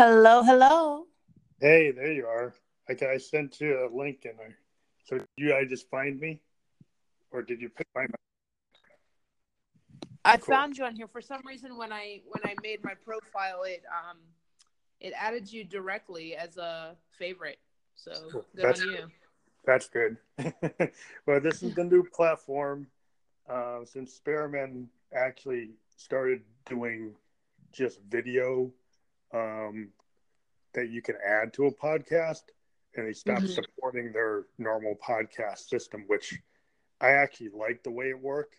Hello, hello. Hey, there you are. I, I sent you a link, and I so you I just find me, or did you find my? I cool. found you on here for some reason. When I when I made my profile, it um it added you directly as a favorite. So cool. good that's, on you. That's good. well, this is the new platform. Uh, since Spearman actually started doing just video um, that you can add to a podcast, and they stopped mm-hmm. supporting their normal podcast system, which I actually like the way it worked.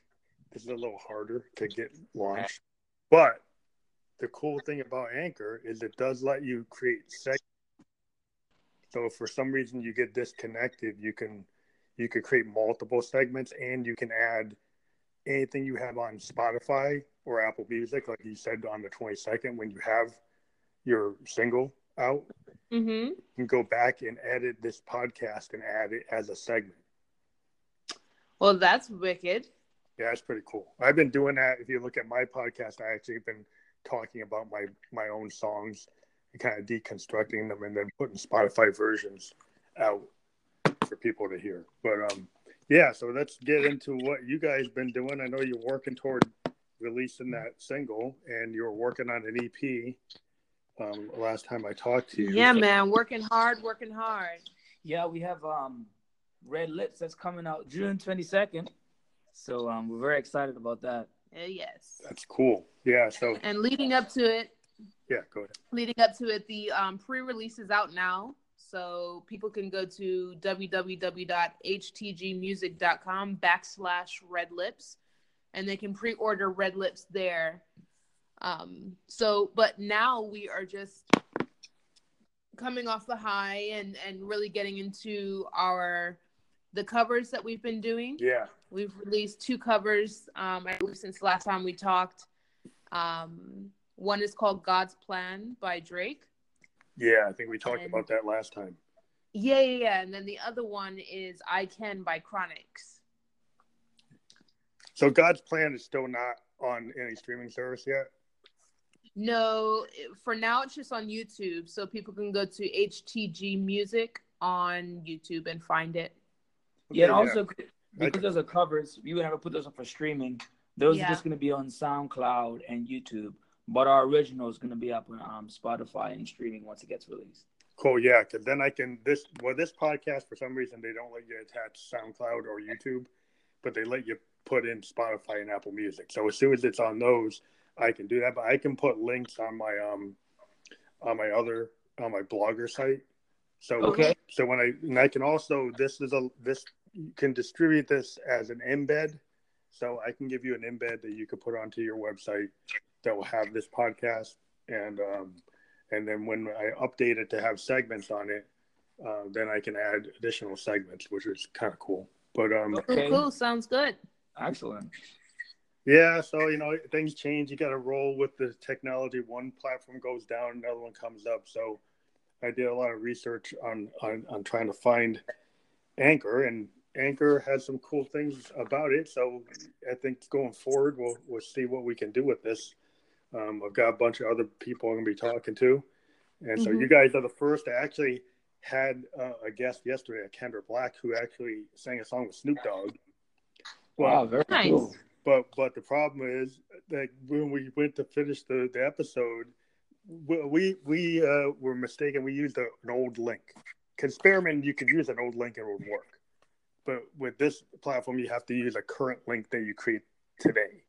This is a little harder to get launched, but the cool thing about Anchor is it does let you create segments. So if for some reason you get disconnected, you can you could create multiple segments and you can add anything you have on Spotify or Apple Music, like you said on the 22nd, when you have your single out, mm-hmm. you can go back and edit this podcast and add it as a segment. Well, that's wicked. Yeah, that's pretty cool. I've been doing that. If you look at my podcast, I actually have been talking about my my own songs and kind of deconstructing them and then putting Spotify versions out for people to hear. But um, yeah, so let's get into what you guys been doing. I know you're working toward releasing that single, and you're working on an EP. Um, last time I talked to you, yeah, man, working hard, working hard. Yeah, we have um, Red Lips that's coming out June 22nd. So um, we're very excited about that. Uh, yes. That's cool. Yeah. So and leading up to it. Yeah, go ahead. Leading up to it, the um, pre-release is out now, so people can go to www.htgmusic.com backslash Red Lips, and they can pre-order Red Lips there. Um, so, but now we are just coming off the high and and really getting into our the covers that we've been doing. Yeah. We've released two covers um, since the last time we talked. Um, one is called God's Plan by Drake. Yeah, I think we talked and, about that last time. Yeah, yeah, yeah. And then the other one is I Can by Chronixx. So God's Plan is still not on any streaming service yet? No, for now it's just on YouTube. So people can go to HTG Music on YouTube and find it. Yeah, and also because those are covers, you would have to put those up for streaming. Those yeah. are just going to be on SoundCloud and YouTube, but our original is going to be up on um, Spotify and streaming once it gets released. Cool, yeah, because then I can this well this podcast for some reason they don't let you attach SoundCloud or YouTube, but they let you put in Spotify and Apple Music. So as soon as it's on those, I can do that. But I can put links on my um on my other on my blogger site. So okay. So when I and I can also this is a this you can distribute this as an embed. So I can give you an embed that you could put onto your website that will have this podcast, and um, and then when I update it to have segments on it, uh, then I can add additional segments, which is kind of cool. But um, okay. cool, sounds good. Excellent. Yeah, so you know things change. You got to roll with the technology. One platform goes down, another one comes up. So I did a lot of research on on, on trying to find Anchor, and Anchor has some cool things about it. So I think going forward, we'll we'll see what we can do with this. Um, I've got a bunch of other people I'm going to be talking to, and mm-hmm. so you guys are the first. I actually had uh, a guest yesterday, Kendra Black, who actually sang a song with Snoop Dogg. Wow, very nice. cool. But but the problem is that when we went to finish the, the episode, we we uh, were mistaken. We used a, an old link. Because Spearman, you could use an old link and it would work but with this platform, you have to use a current link that you create today.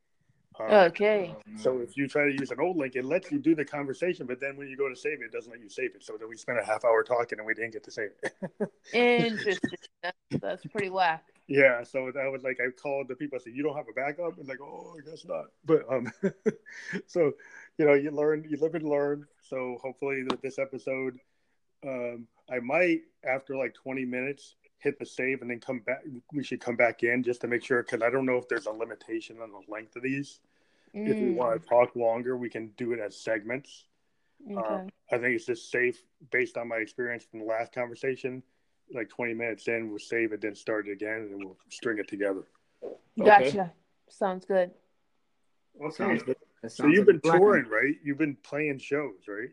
Um, okay. So if you try to use an old link, it lets you do the conversation, but then when you go to save it, it doesn't let you save it. So then we spent a half hour talking and we didn't get to save it. Interesting. That's, that's pretty whack. Yeah. So that was like I called the people. I said, "You don't have a backup?" And like, "Oh, I guess not." But um, so you know, you learn, you live and learn. So hopefully, that this episode, um, I might after like 20 minutes hit the save and then come back. We should come back in just to make sure because I don't know if there's a limitation on the length of these. Mm. If we want to mm. talk longer, we can do it as segments. Okay. Uh, I think it's just safe based on my experience from the last conversation. Like 20 minutes in, we'll save it, then start it again, and then we'll string it together. Gotcha. Okay. Sounds good. Okay. Sounds good. So you've been touring, right? You've been playing shows, right?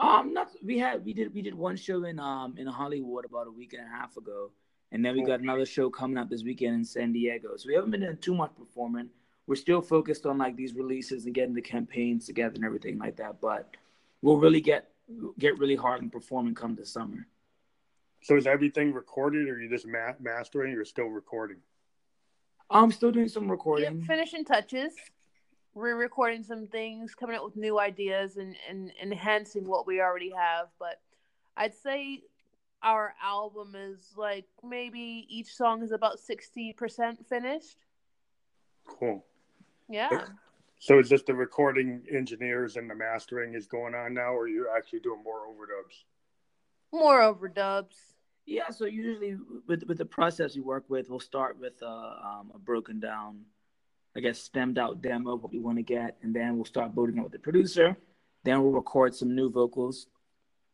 Um, not we had we did we did one show in um in Hollywood about a week and a half ago, and then we got another show coming up this weekend in San Diego. So we haven't been doing too much performing. We're still focused on like these releases and getting the campaigns together and everything like that. But we'll really get get really hard and performing come this summer. So is everything recorded, or are you just ma- mastering, or still recording? I'm still doing some recording. Yep, finishing touches. We're recording some things, coming up with new ideas, and, and enhancing what we already have. But I'd say our album is like maybe each song is about 60% finished. Cool. Yeah. So is this the recording engineers and the mastering is going on now, or you're you actually doing more overdubs? More overdubs. Yeah, so usually with with the process we work with, we'll start with a, um, a broken down, I guess, stemmed out demo what we want to get, and then we'll start building it with the producer. Then we'll record some new vocals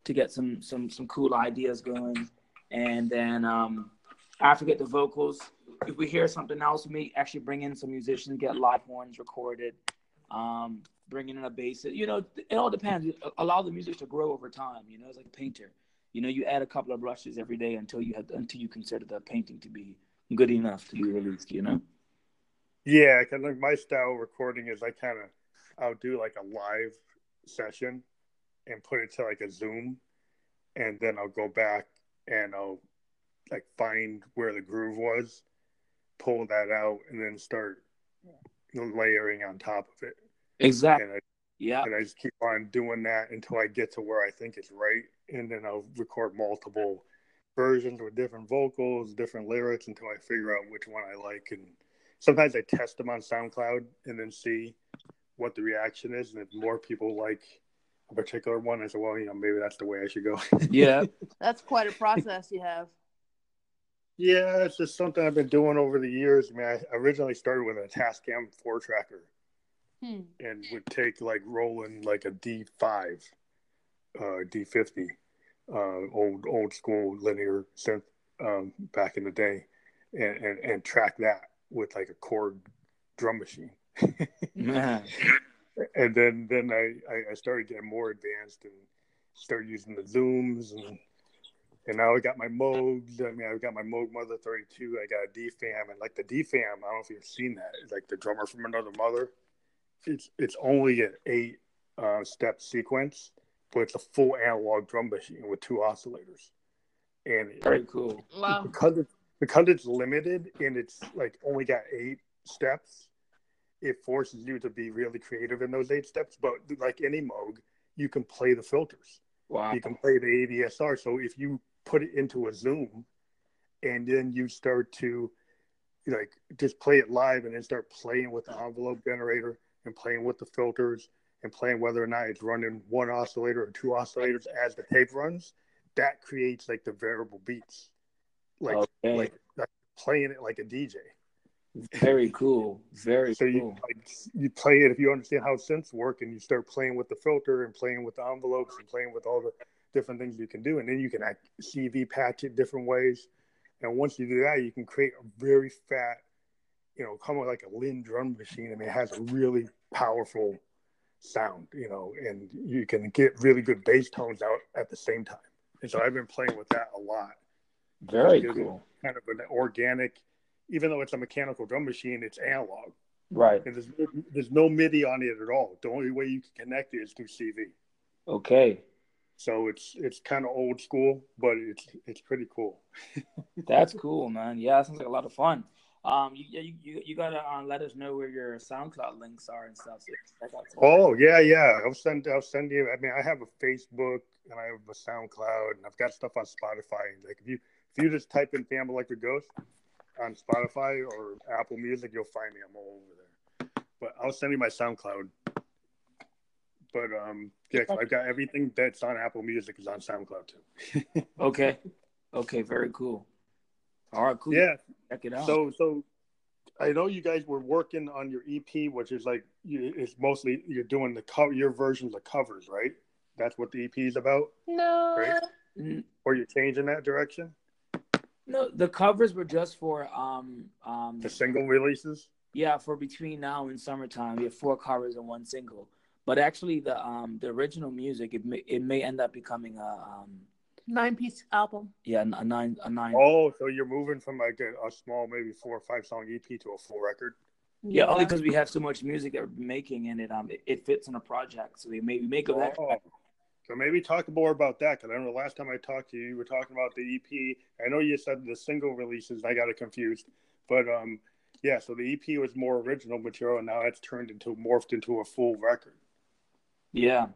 to get some some some cool ideas going, and then um, after we get the vocals, if we hear something else, we may actually bring in some musicians, get live horns recorded, um, bringing in a bass. You know, it all depends. Allow the music to grow over time. You know, it's like a painter. You know, you add a couple of brushes every day until you have until you consider the painting to be good enough to be released. You know. Yeah, because like my style recording is I kind of I'll do like a live session and put it to like a Zoom, and then I'll go back and I'll like find where the groove was, pull that out, and then start layering on top of it. Exactly. And I, yeah. And I just keep on doing that until I get to where I think it's right, and then I'll record multiple versions with different vocals, different lyrics until I figure out which one I like. And sometimes I test them on SoundCloud and then see what the reaction is, and if more people like a particular one, I said, well, you know, maybe that's the way I should go. yeah. That's quite a process you have. Yeah, it's just something I've been doing over the years. I mean, I originally started with a Tascam four tracker Hmm. and would take like rolling like a D5, uh, D50, uh, old old school linear synth um, back in the day, and, and, and track that with like a Korg drum machine. Man. and then then I, I started getting more advanced and started using the zooms and and now I got my Moogs. I mean, I've got my Moog Mother 32. I got a DFAM, and like the DFAM, I don't know if you've seen that. It's like the drummer from another mother. It's it's only an eight uh, step sequence, but it's a full analog drum machine with two oscillators. And very cool. Wow. Because it's because it's limited and it's like only got eight steps, it forces you to be really creative in those eight steps. But like any Moog, you can play the filters. Wow. You can play the ADSR. So if you put it into a Zoom and then you start to like just play it live and then start playing with the envelope generator and playing with the filters and playing whether or not it's running one oscillator or two oscillators as the tape runs, that creates like the variable beats. Like okay. like, like playing it like a DJ. Very cool. Very so cool. you like you play it if you understand how synths work and you start playing with the filter and playing with the envelopes and playing with all the different things you can do and then you can act, CV patch it different ways. And once you do that, you can create a very fat, you know, come of like a Linn drum machine. I mean, it has a really powerful sound, you know, and you can get really good bass tones out at the same time. And so I've been playing with that a lot. Very cool. Kind of an organic, even though it's a mechanical drum machine, it's analog. Right. And there's, there's no MIDI on it at all. The only way you can connect it is through CV. Okay. So it's it's kind of old school, but it's it's pretty cool. That's cool, man. Yeah, sounds like a lot of fun. Um, you you you, you gotta uh, let us know where your SoundCloud links are and stuff. So oh yeah, yeah. I'll send I'll send you. I mean, I have a Facebook and I have a SoundCloud and I've got stuff on Spotify. Like if you if you just type in Family Electric Ghost on Spotify or Apple Music, you'll find me. I'm all over there. But I'll send you my SoundCloud. But um, yeah, I've got everything that's on Apple Music is on SoundCloud too. okay, okay, very cool. All right, cool. Yeah, check it out. So, so I know you guys were working on your EP, which is like you, it's mostly you're doing the cover, your versions of covers, right? That's what the EP is about. No. Right? Or you're changing that direction? No, the covers were just for um um the single releases. Yeah, for between now and summertime, we have four covers and one single. but actually the um the original music it may it may end up becoming a um nine piece album. Yeah, a nine a nine. Oh, so you're moving from like a, a small maybe four or five song EP to a full record. Yeah, yeah only because we have so much music that we're making and it um it, it fits in a project, so we may we make a oh. So maybe talk more about that because I know the last time I talked to you, you were talking about the EP. I know you said the single releases. and I got it confused, but um, yeah. So the EP was more original material, and now it's turned into morphed into a full record. Yeah,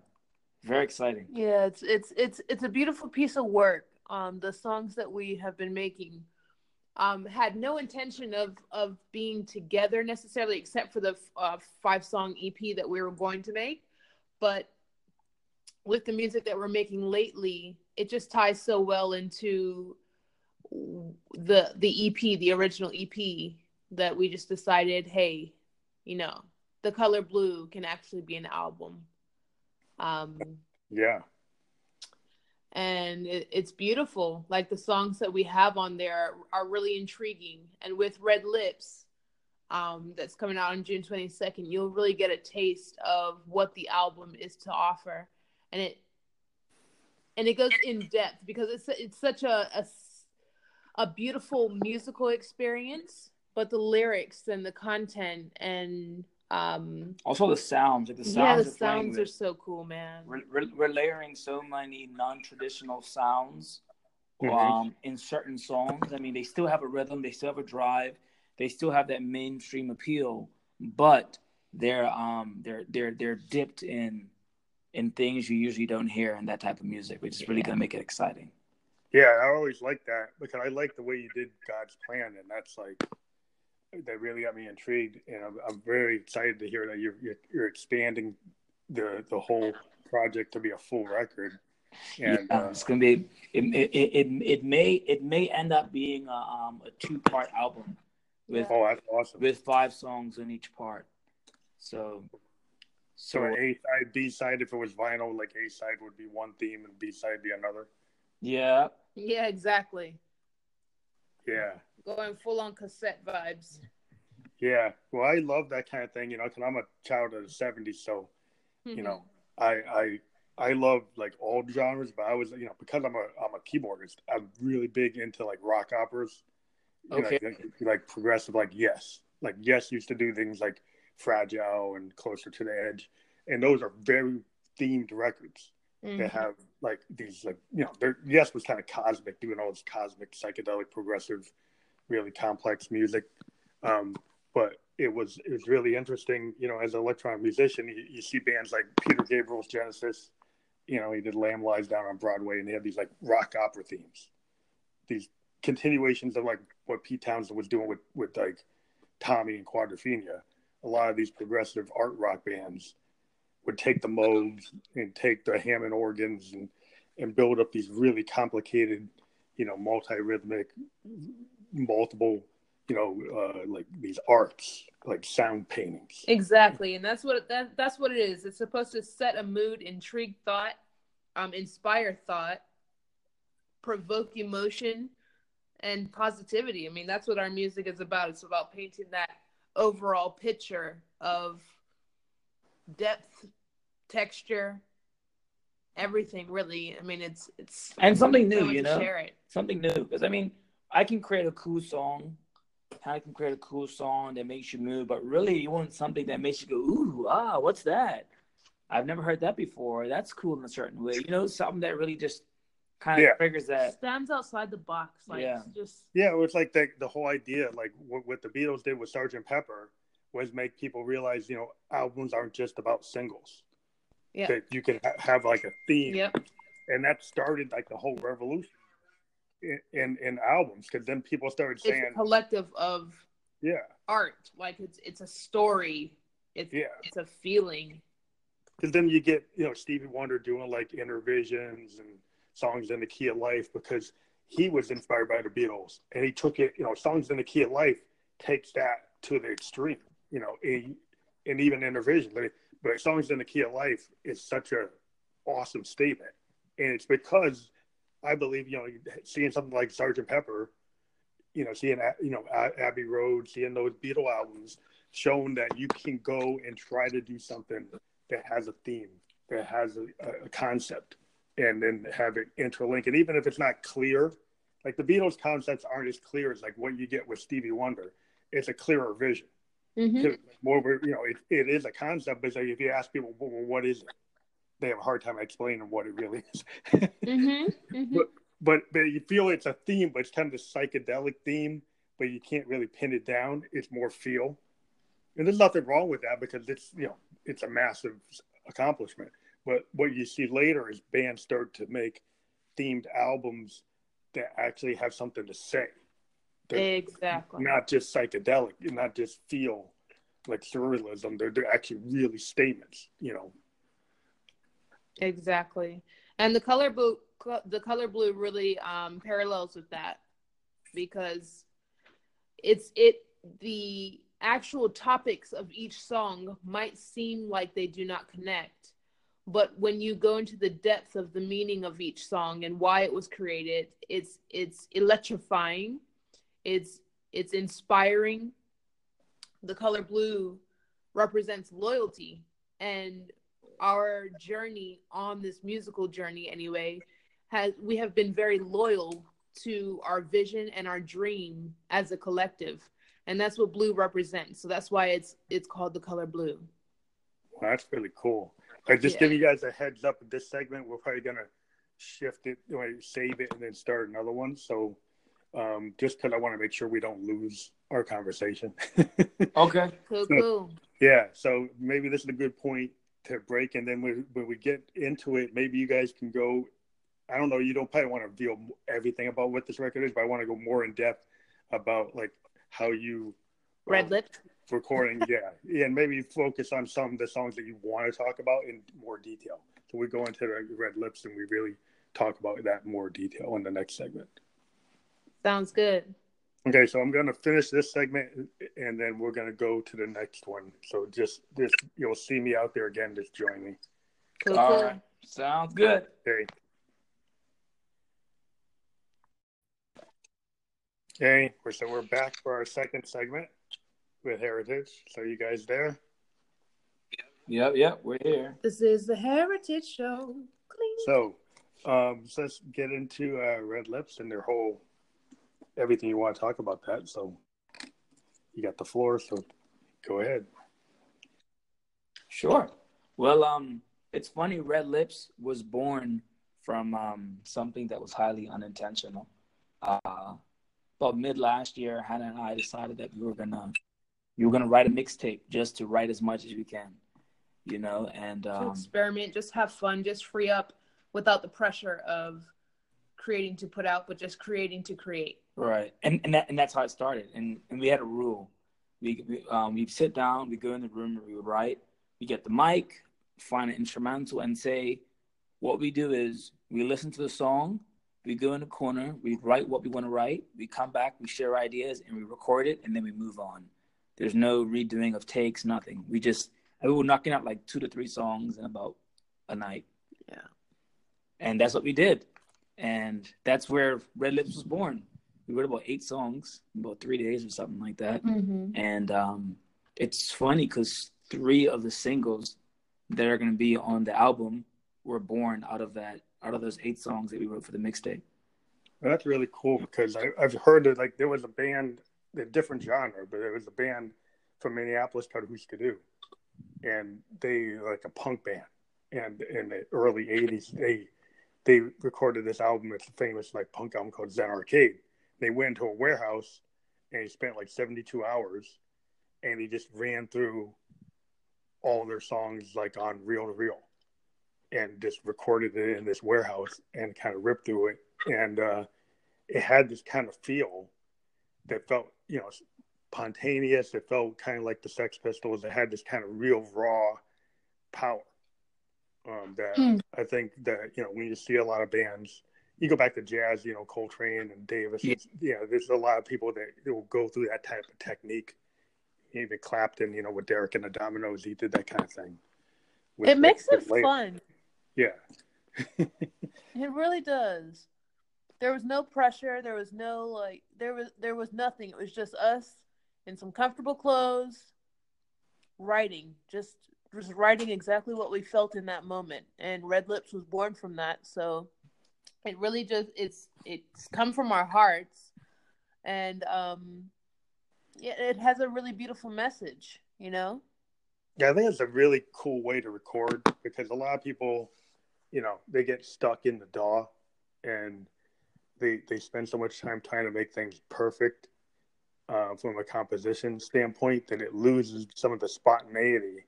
very exciting. Yeah, it's it's it's it's a beautiful piece of work. Um, the songs that we have been making um, had no intention of of being together necessarily, except for the uh, five song EP that we were going to make. But with the music that we're making lately, it just ties so well into the the EP, the original EP, that we just decided, hey, you know, the color blue can actually be an album. Um, yeah. And it, it's beautiful. Like the songs that we have on there are, are really intriguing. And with Red Lips, um, that's coming out on June 22nd, you'll really get a taste of what the album is to offer and it and it goes in depth because it's it's such a, a a beautiful musical experience, but the lyrics and the content and um also the sounds like the sounds yeah the sounds are so cool man we're, we're, we're layering so many non-traditional sounds mm-hmm. um in certain songs i mean they still have a rhythm they still have a drive they still have that mainstream appeal but they're um they're they're they're dipped in in things you usually don't hear in that type of music, which is really going to make it exciting. Yeah, I always like that because I like the way you did God's plan, and that's like that really got me intrigued, and I'm, I'm very excited to hear that you're, you're, you're expanding the the whole project to be a full record. And yeah, uh, it's gonna be it, it, it, it may it may end up being a, um, a two part album with oh that's awesome with five songs in each part. So so A side, B side, if it was vinyl, like A side would be one theme and B side be another. Yeah. Yeah, exactly. Yeah. Going full on cassette vibes. Yeah. Well, I love that kind of thing, you know, because I'm a child of the 70s. So, mm-hmm. you know, I, I, I love like all genres, but I was, you know, because I'm a, I'm a keyboardist, I'm really big into like rock operas. okay. Know, like progressive, like Yes. Like Yes used to do things like Fragile and Closer to the Edge, and those are very themed records mm-hmm. that have like these like you know yes was kind of cosmic doing all this cosmic psychedelic progressive really complex music. Um, but it was it was really interesting you know as an electronic musician you, you, see bands like peter gabriel's genesis you know he did lamb lies down on broadway and they had these like rock opera themes. These continuations of like what pete townshend was doing with with like tommy and quadrophenia. A lot of these progressive art rock bands would take the modes and take the Hammond organs and and build up these really complicated, you know, multi-rhythmic, multiple, you know, uh, like these arts, like sound paintings. Exactly, and that's what that that's what it is. It's supposed to set a mood, intrigue thought, um, inspire thought, provoke emotion, and positivity. I mean, that's what our music is about. It's about painting that overall picture of depth, texture, everything really. I mean, it's it's and something new, you know, share it. something new. Because I mean, I can create a cool song. I can create a cool song that makes you move, but really, you want something that makes you go, "Ooh, ah, what's that?" I've never heard that before. That's cool in a certain way. You know, something that really just kind of yeah. triggers that stands outside the box. Like yeah, just yeah. It was like the the whole idea, like what, what the Beatles did with Sergeant Pepper, was make people realize, you know, albums aren't just about singles. Yeah, that you can ha- have like a theme. Yep. And that started like the whole revolution in in, in albums because then people started saying it's a collective of yeah art like it's it's a story it's yeah it's a feeling because then you get you know Stevie Wonder doing like Innervisions and songs in the key of life because he was inspired by the Beatles and he took it, you know, songs in the key of life takes that to the extreme, you know, and, and even Innervision. But, but songs in the key of life is such a awesome statement. And it's because I believe, you know, seeing something like Sergeant Pepper, you know, seeing, you know, Abbey Road, seeing those Beatle albums, showing that you can go and try to do something that has a theme, that has a, a concept, and then have it interlink. And even if it's not clear, like the Beatles concepts aren't as clear as like what you get with Stevie Wonder. It's a clearer vision. Mm-hmm. More, you know, it, it is a concept, but like if you ask people, well, what is it? They have a hard time explaining what it really is. mm-hmm. Mm-hmm. But, but but you feel it's a theme, but it's kind of a psychedelic theme, but you can't really pin it down. It's more feel, and there's nothing wrong with that because it's you know it's a massive accomplishment. But what you see later is bands start to make themed albums that actually have something to say. They're exactly. Not just psychedelic, not just feel like surrealism. They're, they're actually really statements, you know. Exactly. And the color blue, the color blue really um, parallels with that because it's it the actual topics of each song might seem like they do not connect but when you go into the depth of the meaning of each song and why it was created it's it's electrifying it's it's inspiring the color blue represents loyalty and our journey on this musical journey anyway has we have been very loyal to our vision and our dream as a collective and that's what blue represents so that's why it's it's called the color blue well, that's really cool I just yeah. give you guys a heads up. This segment, we're probably gonna shift it, save it, and then start another one. So, um, just because I want to make sure we don't lose our conversation. okay. Cool. Cool. Yeah. So maybe this is a good point to break, and then when, when we get into it, maybe you guys can go. I don't know. You don't probably want to reveal everything about what this record is, but I want to go more in depth about like how you red um, lip recording, yeah, and maybe focus on some of the songs that you want to talk about in more detail. So we go into the Red Lips and we really talk about that more detail in the next segment. Sounds good. Okay, so I'm going to finish this segment and then we're going to go to the next one. So just this, you'll see me out there again. Just join me. Cool, All right. Sounds good. Okay. Okay, so we're back for our second segment with Heritage. So you guys there? Yep, yep, we're here. This is the Heritage Show. Clean. So, um, so let's get into uh, Red Lips and their whole everything you want to talk about that. So, you got the floor. So, go ahead. Sure. Well, um, it's funny. Red Lips was born from um, something that was highly unintentional. Uh, about mid last year, Hannah and I decided that we were gonna you were gonna write a mixtape just to write as much as we can, you know, and um, to experiment, just have fun, just free up without the pressure of creating to put out, but just creating to create. Right, and and that and that's how it started. And and we had a rule: we we um we sit down, we go in the room, we would write, we get the mic, find an instrumental, and say, what we do is we listen to the song, we go in the corner, we write what we want to write, we come back, we share ideas, and we record it, and then we move on. There's no redoing of takes, nothing. We just we were knocking out like two to three songs in about a night. Yeah. And that's what we did. And that's where Red Lips was born. We wrote about eight songs about three days or something like that. Mm-hmm. And um, it's funny because three of the singles that are going to be on the album were born out of that, out of those eight songs that we wrote for the mixtape. Well, that's really cool because I, have heard that like there was a band a different genre, but it was a band from Minneapolis called Hüsker Dü, and they like a punk band. And in the early '80s, they they recorded this album. It's a famous like punk album called Zen Arcade. They went into a warehouse and he spent like 72 hours, and he just ran through all their songs like on reel to reel, and just recorded it in this warehouse and kind of ripped through it. And uh, it had this kind of feel that felt you know spontaneous. It felt kind of like the Sex Pistols. It had this kind of real raw power. Um, that mm. I think that you know when you see a lot of bands, you go back to jazz, you know Coltrane and Davis. Yeah, you know, there's a lot of people that will go through that type of technique. Even Clapton, you know, with Derek and the Dominos, he did that kind of thing. With, it makes it fun. Yeah. it really does there was no pressure there was no like there was there was nothing it was just us in some comfortable clothes writing just just writing exactly what we felt in that moment. And Red Lips was born from that. So it really just it's it's come from our hearts and um yeah, it has a really beautiful message, you know? Yeah, I think it's a really cool way to record because a lot of people, you know, they get stuck in the DAW and they they spend so much time trying to make things perfect uh, from a composition standpoint that it loses some of the spontaneity.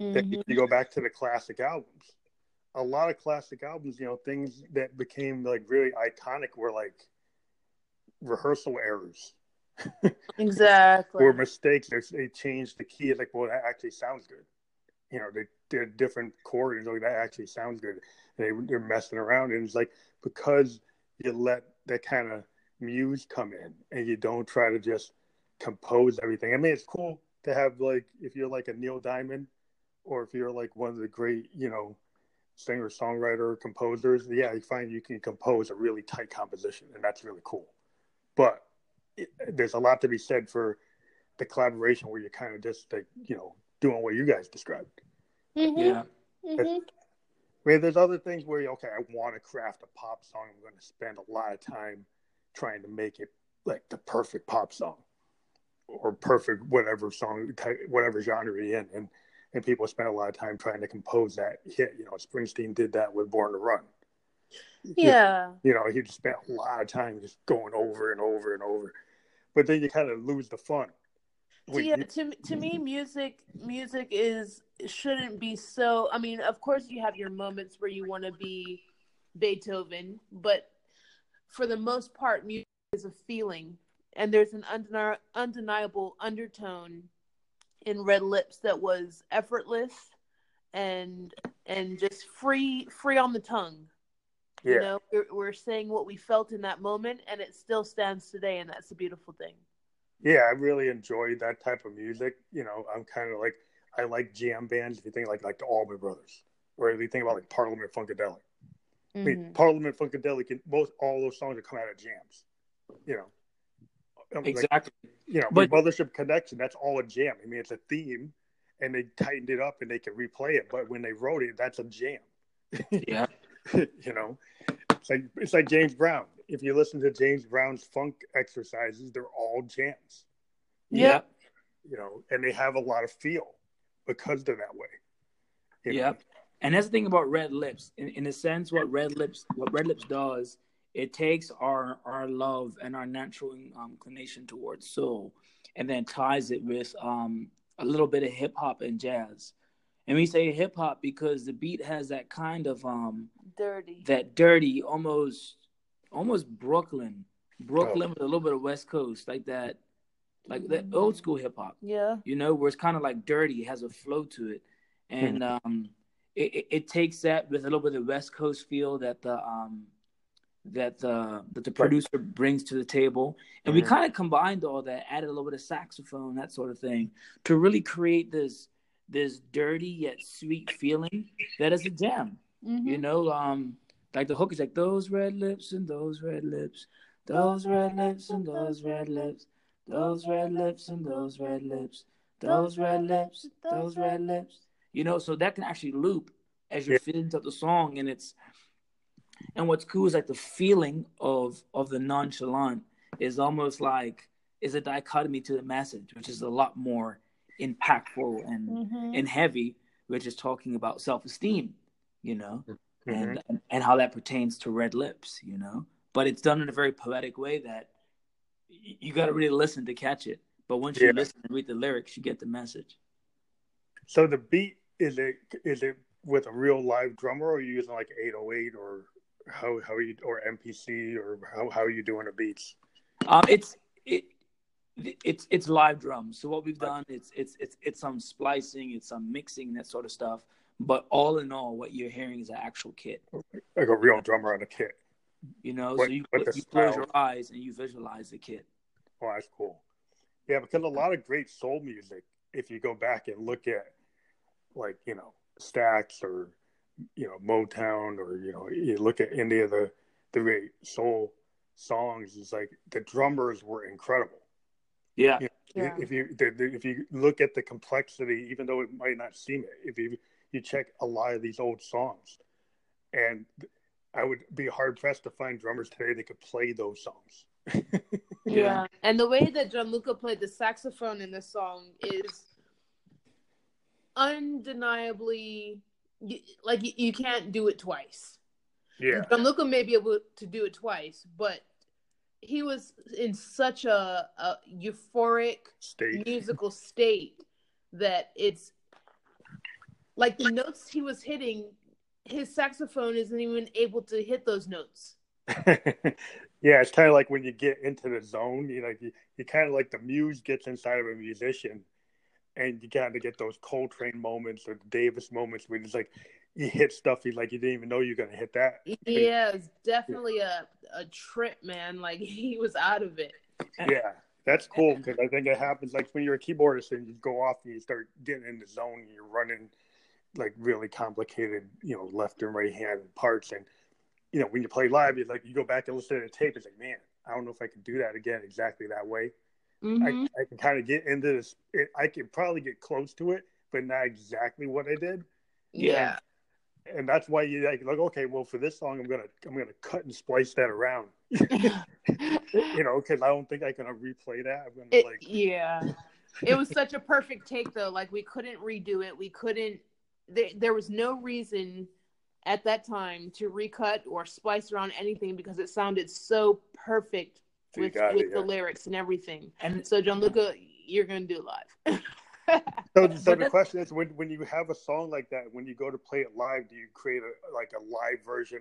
Mm-hmm. That you go back to the classic albums, a lot of classic albums, you know, things that became like really iconic were like rehearsal errors. exactly. or mistakes. They, changed the key. It's like, well, that actually sounds good. You know, they did different chords. Like, that actually sounds good. And they, they're messing around. And it's like, because you let that kind of muse come in and you don't try to just compose everything. I mean, it's cool to have like, if you're like a Neil Diamond or if you're like one of the great, you know, singer songwriter composers yeah you find you can compose a really tight composition and that's really cool but it, there's a lot to be said for the collaboration where you're kind of just like you know doing what you guys described mm-hmm. yeah mm-hmm. I mean, there's other things where okay, I want to craft a pop song. I'm going to spend a lot of time trying to make it like the perfect pop song or perfect whatever song, whatever genre you're in, and and people spend a lot of time trying to compose that hit. You know, Springsteen did that with Born to Run. Yeah. You know, he just spent a lot of time just going over and over and over. But then you kind of lose the fun. So yeah, to to me, music music is shouldn't be so. I mean, of course, you have your moments where you want to be Beethoven, but for the most part, music is a feeling, and there's an undeni- undeniable undertone in Red Lips that was effortless and and just free free on the tongue. Yeah. You know, we're, we're saying what we felt in that moment, and it still stands today, and that's a beautiful thing. Yeah, I really enjoyed that type of music. You know, I'm kind of like I like jam bands. If you think like like the Allman Brothers, or if you think about like Parliament Funkadelic. Mm-hmm. I mean, mm-hmm. Parliament Funkadelic, and most all those songs are come out of jams. You know, exactly. Like, you know, but Mothership Connection, that's all a jam. I mean, it's a theme, and they tightened it up and they can replay it. But when they wrote it, that's a jam. Yeah. you know, it's like it's like James Brown. If you listen to James Brown's funk exercises, they're all jams. Yeah. You know, and they have a lot of feel because they're that way. Yeah. And that's the thing about Red Lips. In, in a sense, what Red Lips what Red Lips does it takes our our love and our natural um, inclination towards soul and then ties it with um, a little bit of hip hop and jazz. And we say hip hop because the beat has that kind of um dirty, that dirty, almost almost Brooklyn, Brooklyn oh. with a little bit of West Coast, like that, like that old school hip hop. Yeah, you know, where it's kind of like dirty, has a flow to it, and um, it, it, it takes that with a little bit of West Coast feel that the um that the that the producer brings to the table, and mm-hmm. we kind of combined all that, added a little bit of saxophone, that sort of thing, to really create this this dirty yet sweet feeling that is a jam. Mm-hmm. You know, um, like the hook is like those red lips and those red lips, those red lips and those red lips, those red lips and those red lips, those red lips, those red lips. You know, so that can actually loop as you're feeling to the song, and it's and what's cool is like the feeling of of the nonchalant is almost like is a dichotomy to the message, which is a lot more impactful and mm-hmm. and heavy, which is talking about self esteem, you know, mm-hmm. and, and and how that pertains to red lips, you know. But it's done in a very poetic way that you got to really listen to catch it. But once you listen and read the lyrics, you get the message. So the beat is it is it with a real live drummer, or are you using like 808 or how how are you or MPC or how how are you doing the beats? Um, it's it it's it's live drums. So what we've done it's it's it's it's some splicing, it's some mixing, that sort of stuff. But all in all, what you're hearing is an actual kit, like a real drummer on a kit. You know, what, so you, you close your eyes and you visualize the kit. Oh, that's cool. Yeah, because a lot of great soul music, if you go back and look at, like you know, Stax or you know Motown or you know you look at any of the the great soul songs, it's like the drummers were incredible. Yeah, you Yeah. If you if you look at the complexity, even though it might not seem it, if you you check a lot of these old songs, and I would be hard pressed to find drummers today that could play those songs. yeah. and the way that Gianluca played the saxophone in this song is undeniably like you can't do it twice. Yeah, Gianluca may be able to do it twice, but he was in such a, a euphoric state. musical state that it's like the notes he was hitting his saxophone isn't even able to hit those notes yeah it's kind of like when you get into the zone you know you, you kind of like the muse gets inside of a musician and you kind of get those coltrane moments or the davis moments where it's like you hit stuff you like you didn't even know you're gonna hit that. Yeah, it's definitely a a trip, man. Like he was out of it. Yeah, that's cool because I think it happens like when you're a keyboardist and you go off and you start getting in the zone and you're running like really complicated, you know, left and right hand parts and you know when you play live, you like you go back and listen to the tape. It's like, man, I don't know if I can do that again exactly that way. Mm-hmm. I, I can kind of get into this. It, I can probably get close to it, but not exactly what I did. Yeah and that's why you like, like okay well for this song i'm gonna i'm gonna cut and splice that around you know because i don't think i can replay that i'm gonna it, like yeah it was such a perfect take though like we couldn't redo it we couldn't there, there was no reason at that time to recut or splice around anything because it sounded so perfect with, with it, the yeah. lyrics and everything and so gianluca you're gonna do live so, so the question is, when when you have a song like that, when you go to play it live, do you create a like a live version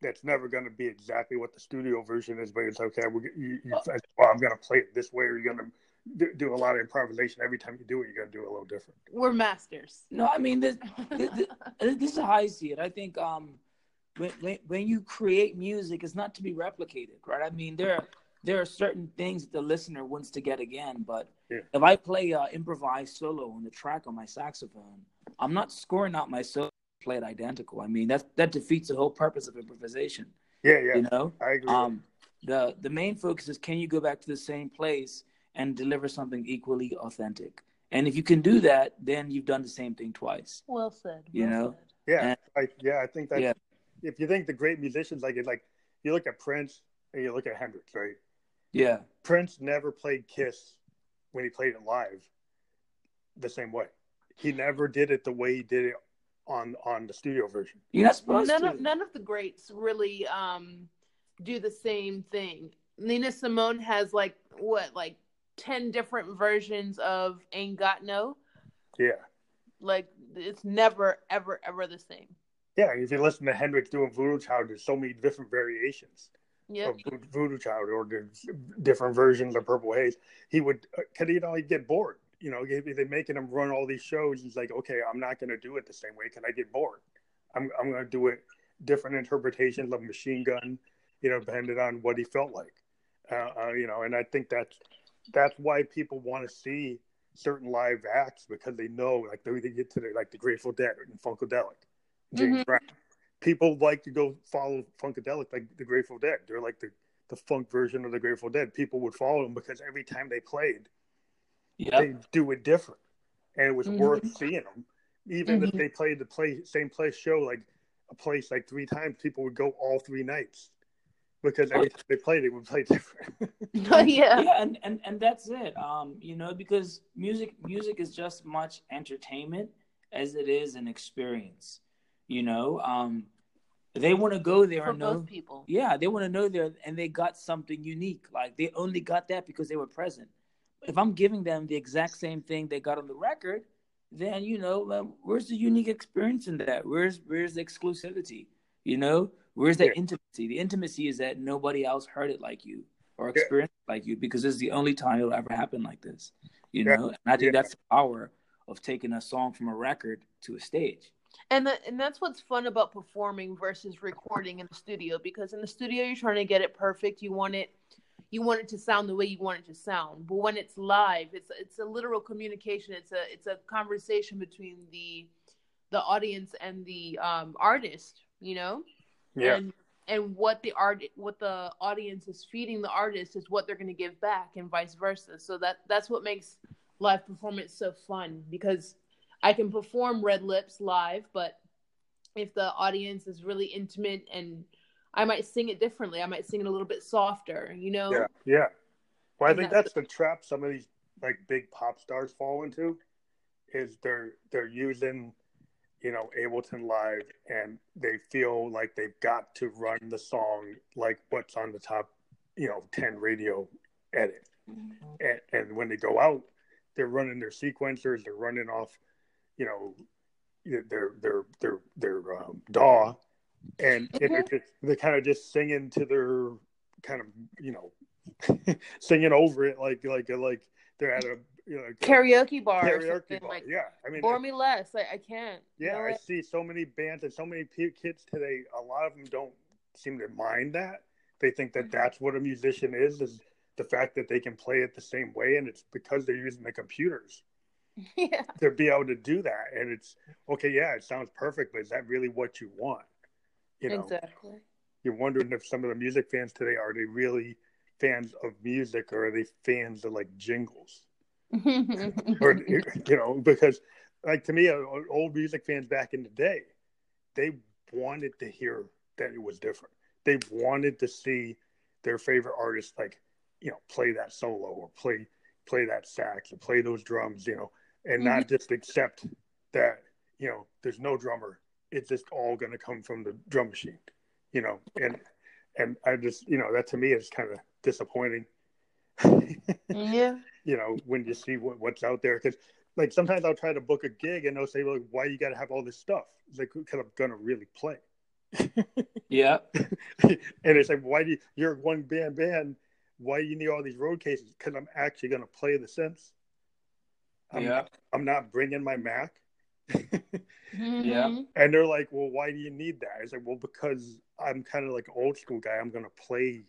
that's never going to be exactly what the studio version is? But it's okay. We, you, you, well, I'm going to play it this way, or you're going to do, do, a lot of improvisation. Every time you do it, you're going to do it a little different. We're masters. No, I mean this. this, this is how I see it. I think um, when, when when you create music, it's not to be replicated, right? I mean there there are certain things that the listener wants to get again. But yeah. if I play uh, improvised solo on the track on my saxophone, I'm not scoring out my solo play it identical. I mean that that defeats the whole purpose of improvisation. Yeah, yeah. You know, I agree. Um, the the main focus is can you go back to the same place and deliver something equally authentic? And if you can do that, then you've done the same thing twice. Well said. You well know. Said. Yeah, and, I, yeah. I think that yeah. if you think the great musicians like it, like you look at Prince and you look at Hendrix, right? Yeah. Prince never played Kiss when he played it live the same way. He never did it the way he did it on on the studio version. You're not supposed none to. Of, none of the greats really um, do the same thing. Nina Simone has like what, like ten different versions of "Ain't Got No." Yeah. Like it's never, ever, ever the same. Yeah, if you listen to Hendrix doing Voodoo Child, there's so many different variations yep. Voodoo Child or the different versions of Purple Haze, he would, you know, he'd get bored. You know, they're making him run all these shows. He's like, okay, I'm not going to do it the same way. Can I get bored? I'm, I'm going to do it different interpretations of Machine Gun, you know, depending on what he felt like. Uh, uh, you know, and I think that's that's why people want to see certain live acts because they know, like, they, they get to the like the Grateful Dead and Funkadelic, James mm-hmm. Brown people like to go follow Funkadelic like the Grateful Dead. They're like the, the funk version of the Grateful Dead. People would follow them because every time they played, yep. they do it different, and it was mm-hmm. worth seeing them. Even mm-hmm. if they played the play same place show like a place like three times, people would go all three nights because every time they played, it would play different. yeah, yeah, and, and and that's it. Um, you know, because music music is just much entertainment as it is an experience. You know, um, they want to go there For and know people. Yeah, they want to know there, and they got something unique. Like they only got that because they were present. If I'm giving them the exact same thing they got on the record, then you know, where's the unique experience in that? Where's where's the exclusivity? You know, where's that yeah. intimacy? The intimacy is that nobody else heard it like you or experienced yeah. like you because it's the only time it'll ever happen like this. You know, and I think that's the power of taking a song from a record to a stage and that, and that's what's fun about performing versus recording in the studio because in the studio you're trying to get it perfect. You want it you want it to sound the way you want it to sound. But when it's live it's it's a literal communication. It's a it's a conversation between the the audience and the um, artist you know? Yeah. And and what the art what the audience is feeding the artist is what they're going to give back and vice versa. So that that's what makes live performance so fun because i can perform red lips live but if the audience is really intimate and i might sing it differently i might sing it a little bit softer you know yeah yeah well i think that's the trap some of these like big pop stars fall into is they're they're using you know, Ableton Live, and they feel like they've got to run the song like what's on the top, you know, 10 radio edit. Mm-hmm. And, and when they go out, they're running their sequencers, they're running off, you know, their their their their um, DAW, and mm-hmm. they're, they're kind of just singing to their kind of you know, singing over it like like like they're at a you know, karaoke bar. Karaoke bar. Like, yeah, I mean, bore me less. Like, I can't. Yeah, I see so many bands and so many kids today. A lot of them don't seem to mind that. They think that mm-hmm. that's what a musician is: is the fact that they can play it the same way, and it's because they're using the computers. Yeah. To be able to do that, and it's okay. Yeah, it sounds perfect, but is that really what you want? You know, exactly. You're wondering if some of the music fans today are they really fans of music or are they fans of like jingles? or you know, because like to me, uh, old music fans back in the day, they wanted to hear that it was different. They wanted to see their favorite artist like you know play that solo or play play that sax or play those drums, you know, and not mm-hmm. just accept that you know there's no drummer. It's just all going to come from the drum machine, you know, and and I just you know that to me is kind of disappointing. yeah you know, when you see what, what's out there. Because like sometimes I'll try to book a gig and they'll say, like, why you got to have all this stuff? It's like, because I'm going to really play. yeah. and it's like, why do you, you're one band band. Why do you need all these road cases? Because I'm actually going to play the synths. I'm, yeah. I'm not bringing my Mac. mm-hmm. Yeah. And they're like, well, why do you need that? It's like, well, because I'm kind of like old school guy. I'm going to play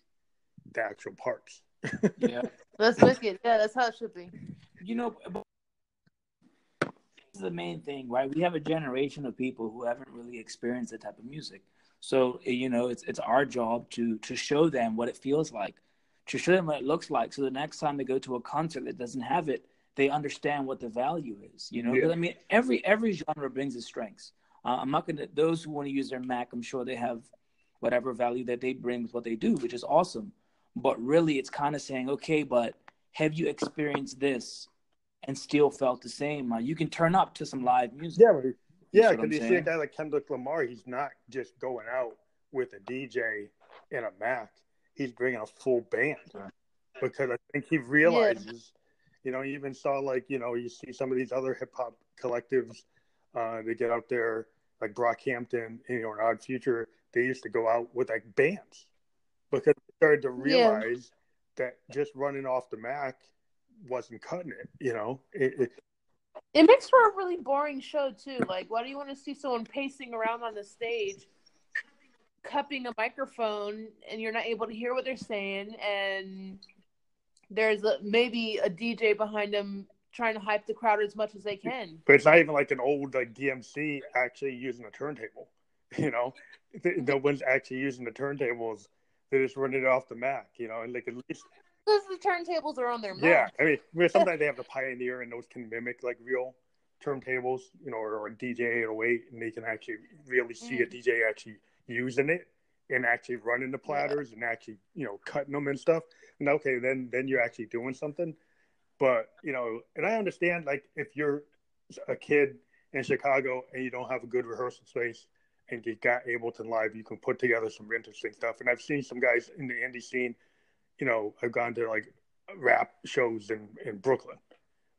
the actual parts yeah, that's wicked. Yeah, that's how it should be. You know, this is the main thing, right? We have a generation of people who haven't really experienced that type of music. So you know, it's it's our job to to show them what it feels like, to show them what it looks like. So the next time they go to a concert that doesn't have it, they understand what the value is. You know, yeah. I mean, every every genre brings its strengths. Uh, I'm not gonna. Those who want to use their Mac, I'm sure they have whatever value that they bring with what they do, which is awesome but really it's kind of saying okay but have you experienced this and still felt the same uh, you can turn up to some live music yeah but, yeah because you see a guy like kendrick lamar he's not just going out with a dj and a mac he's bringing a full band because i think he realizes yeah. You know you even saw like you know you see some of these other hip-hop collectives uh, they get out there like brockhampton you know or odd future they used to go out with like bands because they started to realize yeah. that just running off the Mac wasn't cutting it. You know, it, it, it makes for a really boring show too. Like, why do you want to see someone pacing around on the stage, cupping a microphone, and you're not able to hear what they're saying, and there's a, maybe a DJ behind them trying to hype the crowd as much as they can. But it's not even like an old like DMC actually using a turntable. You know, no one's actually using the turntables They're just run it off the Mac, you know, and like at least because the turntables are on their Mac. Yeah, I mean, sometimes they have the Pioneer, and those can mimic like real turntables, you know, or, or a DJ 808, and they can actually really see mm. a DJ actually using it and actually running the platters yeah. and actually, you know, cutting them and stuff. And okay, then then you're actually doing something. But you know, and I understand like if you're a kid in Chicago and you don't have a good rehearsal space and you got Ableton Live, you can put together some interesting stuff. And I've seen some guys in the indie scene, you know, I've gone to like rap shows in, in Brooklyn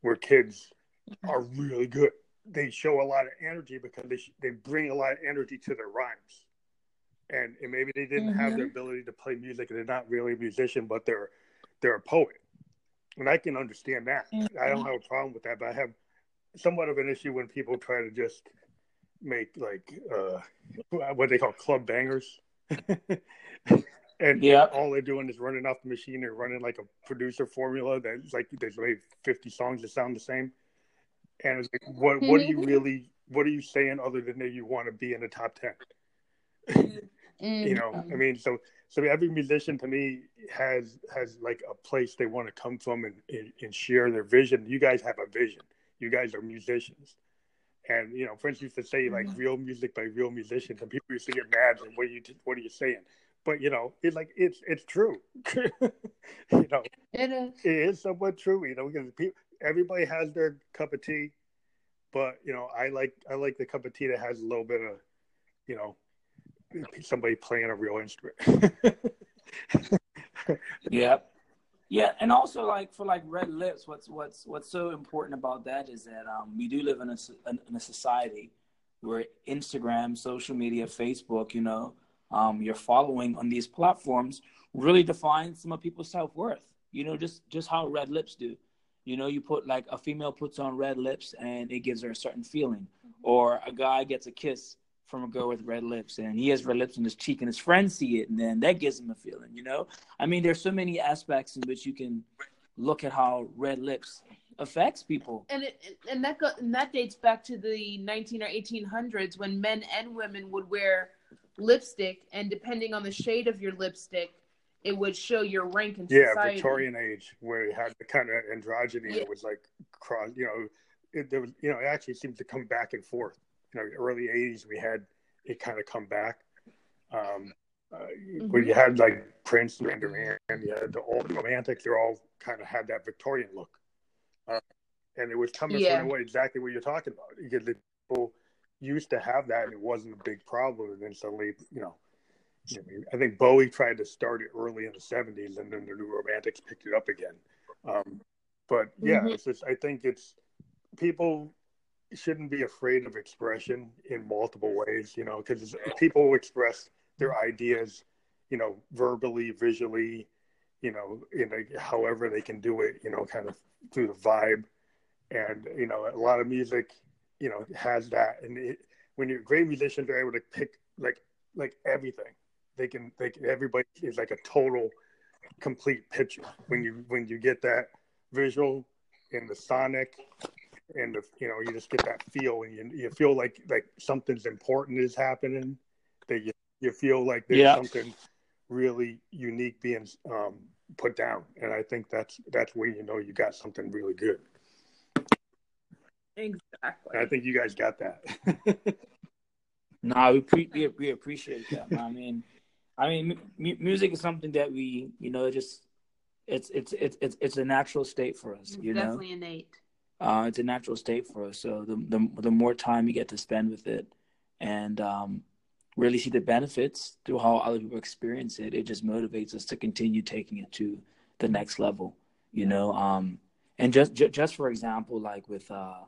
where kids mm-hmm. are really good. They show a lot of energy because they, they bring a lot of energy to their rhymes. And, and maybe they didn't mm-hmm. have the mm-hmm. ability to play music and they're not really a musician, but they're, they're a poet. And I can understand that. Mm-hmm. I don't mm-hmm. have a problem with that, but I have somewhat of an issue when people try to just make like uh, what they call club bangers. and yeah, all they're doing is running off the machine. They're running like a producer formula that's like there's maybe 50 songs that sound the same. And it's like, what what are you really what are you saying other than that you want to be in the top 10? Mm-hmm. You know, I mean, so so every musician to me has has like a place they want to come from and, and, and share their vision. You guys have a vision. You guys are musicians. And you know, Prince used to say like Mhm. real music by real musicians, and people used to get mad. And what are you what are you saying? But you know, it's like it's it's true. you know, It is. it is somewhat true. You know, because people, everybody has their cup of tea, but you know, I like I like the cup of tea that has a little bit of, you know, somebody playing a real instrument. Yeah, yeah, and also like for like red lips, what's what's what's so important about that is that um, we do live in a in a society where Instagram, social media, Facebook, you know, um, your following on these platforms really defines some of people's self worth. You know, just just how red lips do. You know, you put like a female puts on red lips and it gives her a certain feeling, or a guy gets a kiss from a girl with red lips and he has red lips on his cheek and his friends see it and then that gives him a feeling. You know, I mean, there's so many aspects in which you can look at how red lips affects people. and it and that go, and that dates back to the 19 or 1800s when men and women would wear lipstick and depending on the shade of your lipstick it would show your rank in yeah, society Victorian age where it had the kind of androgyny. Yeah. It was like cross. You know, it there was you know it actually seems to come back and forth. You know, early '80s we had it kind of come back. Um, uh, Mm-hmm. you had like Prince and Duran, you had the old romantics. They all kind of had that Victorian look, uh, and it was coming Yeah. from the way exactly what you're talking about. Because the people used to have that, and it wasn't a big problem. And then suddenly, you know, you know, I think Bowie tried to start it early in the '70s, and then the New Romantics picked it up again. Um, but yeah, Mhm. it's just I think it's people shouldn't be afraid of expression in multiple ways, you know, because people express their ideas, you know, verbally, visually, you know, in a, however they can do it, you know, kind of through the vibe. And, you know, a lot of music, you know, has that. And it, when you're great musicians are able to pick like, like everything, they can, they can, everybody is like a total complete picture. When you, when you get that visual and the sonic and the, you know, you just get that feel and you, you feel like, like something's important is happening that you, you feel like there's Yeah. something really unique being um, put down. And I think that's, that's where you know you got something really good. exactly And I think you guys got that. No, we, pre- we we appreciate that. man. I mean, I mean, mu- music is something that we, you know, just it's it's it's it's it's a natural state for us. it's You know, definitely innate uh, it's a natural state for us. So the the the more time you get to spend with it, and um, really see the benefits through how other people experience it, it just motivates us to continue taking it to the next level. You know, um, and just ju- just for example, like with uh,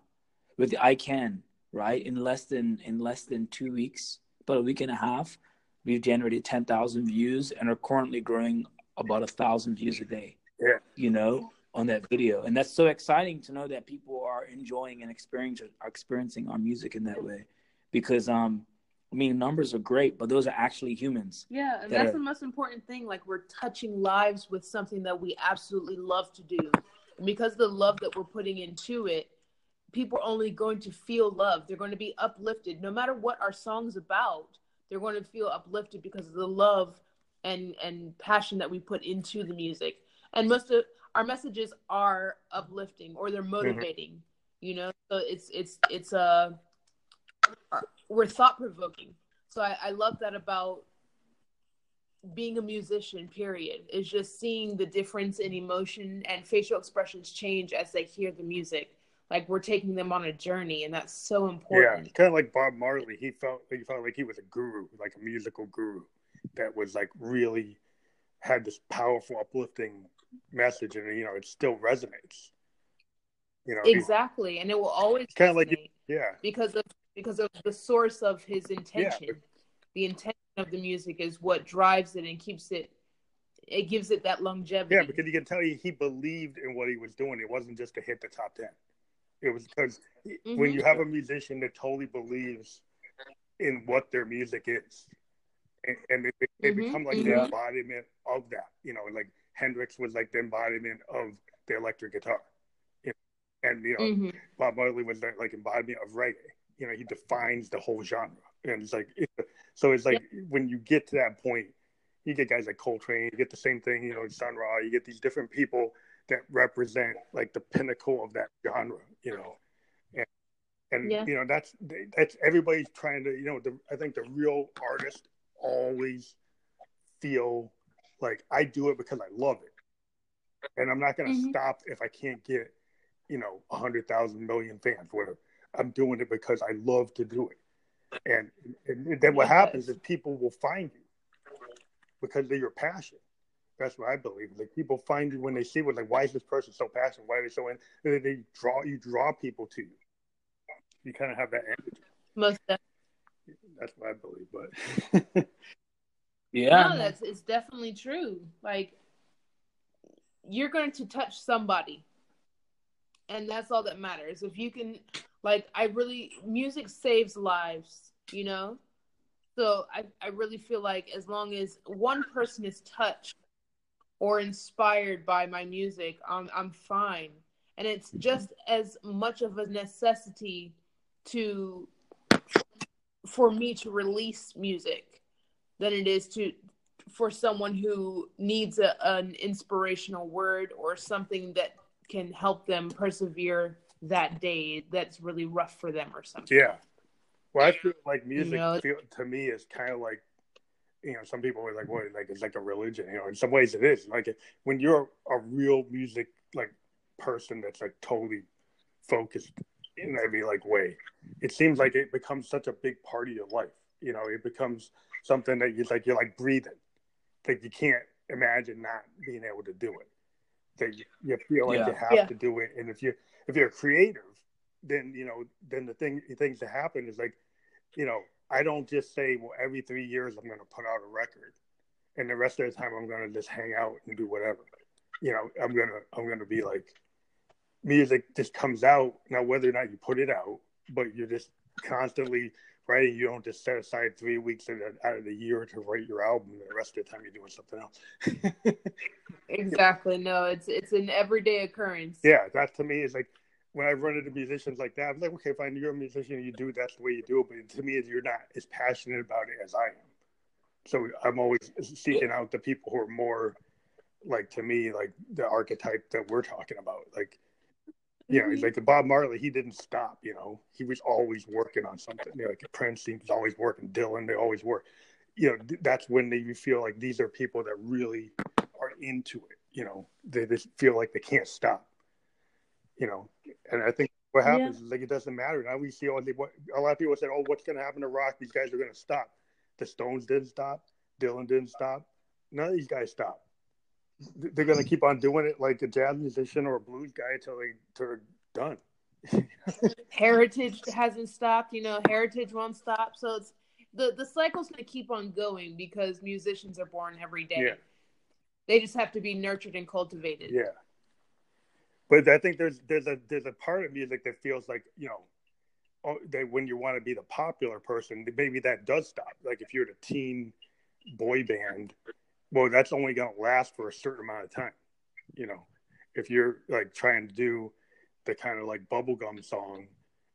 with the I Can, right? In less than in less than two weeks, about a week and a half, we've generated ten thousand views and are currently growing about a thousand views a day. Yeah. You know, on that video, and that's so exciting to know that people are enjoying and experiencing are experiencing our music in that way, because um, I mean, numbers are great, but those are actually humans. yeah and that that's are- the most important thing like we're touching lives with something that we absolutely love to do. And because of the love that we're putting into it people are only going to feel love. They're going to be uplifted. No matter what our song's about they're going to feel uplifted because of the love and and passion that we put into the music. And most of our messages are uplifting or they're motivating you know? So it's it's it's uh we're thought provoking so I, I love that about being a musician period. Is just seeing the difference in emotion and facial expressions change as they hear the music. Like we're taking them on a journey and that's so important yeah, kind of like Bob Marley. He felt he felt like he was a guru, like a musical guru, that was like really had this powerful, uplifting message, and you know, it still resonates. You know, exactly and it will always Kinda like- yeah, because of because of the source of his intention but- the intention of the music is what drives it and keeps it it gives it that longevity yeah, because you can tell you he believed in what he was doing. It wasn't just to hit the top ten. It was because when Mhm. you have a musician that totally believes in what their music is, and, and they, they Mhm, become like the mhm. embodiment of that. You know, like Hendrix was like the embodiment of the electric guitar, you know, and you know Mhm. Bob Marley was the, like embodiment of reggae. You know, he defines the whole genre, and it's like So it's like when you get to that point, you get guys like Coltrane, you get the same thing, you know, Sun Ra, you get these different people that represent like the pinnacle of that genre, you know. And, and yeah. you know, that's that's everybody's trying to, you know, the, I think the real artist always feel like I do it because I love it. And I'm not going to mm-hmm. stop if I can't get, you know, a hundred thousand million fans, whatever. I'm doing it because I love to do it. And, and then what happens is people will find you because of your passion. That's what I believe. Like people find you when they see what like why is this person so passionate? Why are they so in? They, they draw you draw people to you. You kind of have that energy. Most definitely. That's what I believe, but yeah, no, that's it's definitely true. Like you're going to touch somebody, and that's all that matters. If you can, like, I really music saves lives. You know, so I, I really feel like as long as one person is touched or inspired by my music, I'm I'm fine. And it's mm-hmm. just as much of a necessity to for me to release music than it is to for someone who needs a, an inspirational word or something that can help them persevere that day that's really rough for them or something. Yeah. Well, I feel like music you know, feel, to me is kind of like, you know, some people are like, "What? Like it's like a religion." You know, in some ways it is. Like when you're a real music like person that's like totally focused in every like way, it seems like it becomes such a big part of your life. You know, it becomes something that you like. You're like breathing. Like you can't imagine not being able to do it. That you, you feel like yeah. you have yeah. to do it, and if you if you're creative, then you know, then the thing things that happen is like you know, I don't just say, well, every three years I'm going to put out a record, and the rest of the time I'm going to just hang out and do whatever. You know, I'm gonna I'm gonna be like, music just comes out now, whether or not you put it out, but you're just constantly writing. You don't just set aside three weeks out of the year to write your album, and the rest of the time you're doing something else. exactly. No, it's it's an everyday occurrence. Yeah, that to me is like when I run into musicians like that, I'm like, okay, fine, you're a musician, you do that's the way you do it. But to me, you're not as passionate about it as I am. So I'm always seeking out the people who are more like to me, like the archetype that we're talking about. Like, you know, he's mm-hmm. like Bob Marley. He didn't stop. You know, he was always working on something. You know, like the Prince, he was always working. Dylan, they always work. You know, that's when they, you feel like these are people that really are into it. You know, they just feel like they can't stop you know, and I think what happens yeah. is like it doesn't matter. Now we see all the, what a lot of people said, "Oh, what's going to happen to rock? These guys are going to stop." The Stones didn't stop. Dylan didn't stop. None of these guys stop. They're going to keep on doing it like a jazz musician or a blues guy until they they're done. Heritage hasn't stopped. You know, Heritage won't stop. So it's the the cycle's going to keep on going because musicians are born every day. Yeah. They just have to be nurtured and cultivated. Yeah but I think there's there's a there's a part of music that feels like you know oh, that when you want to be the popular person, maybe that does stop. Like if you're a teen boy band, well, that's only going to last for a certain amount of time. You know, if you're like trying to do the kind of like bubblegum song,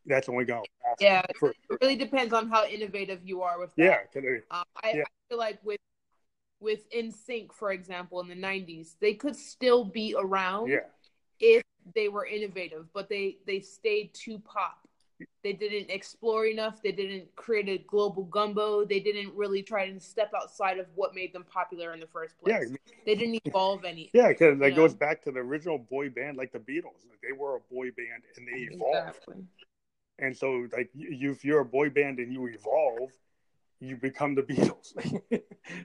that's only going to last. Yeah, for, it really depends on how innovative you are with that. Yeah, um, I, yeah. I feel like with with NSYNC, for example, in the '90s, they could still be around. Yeah if they were innovative, but they they stayed too pop. They didn't explore enough. They didn't create a global gumbo. They didn't really try to step outside of what made them popular in the first place. Yeah. They didn't evolve any. Yeah, because that goes back to the original boy band, like the Beatles. Like they were a boy band and they evolved. Exactly. And so, like, you, if you're a boy band and you evolve, you become the Beatles.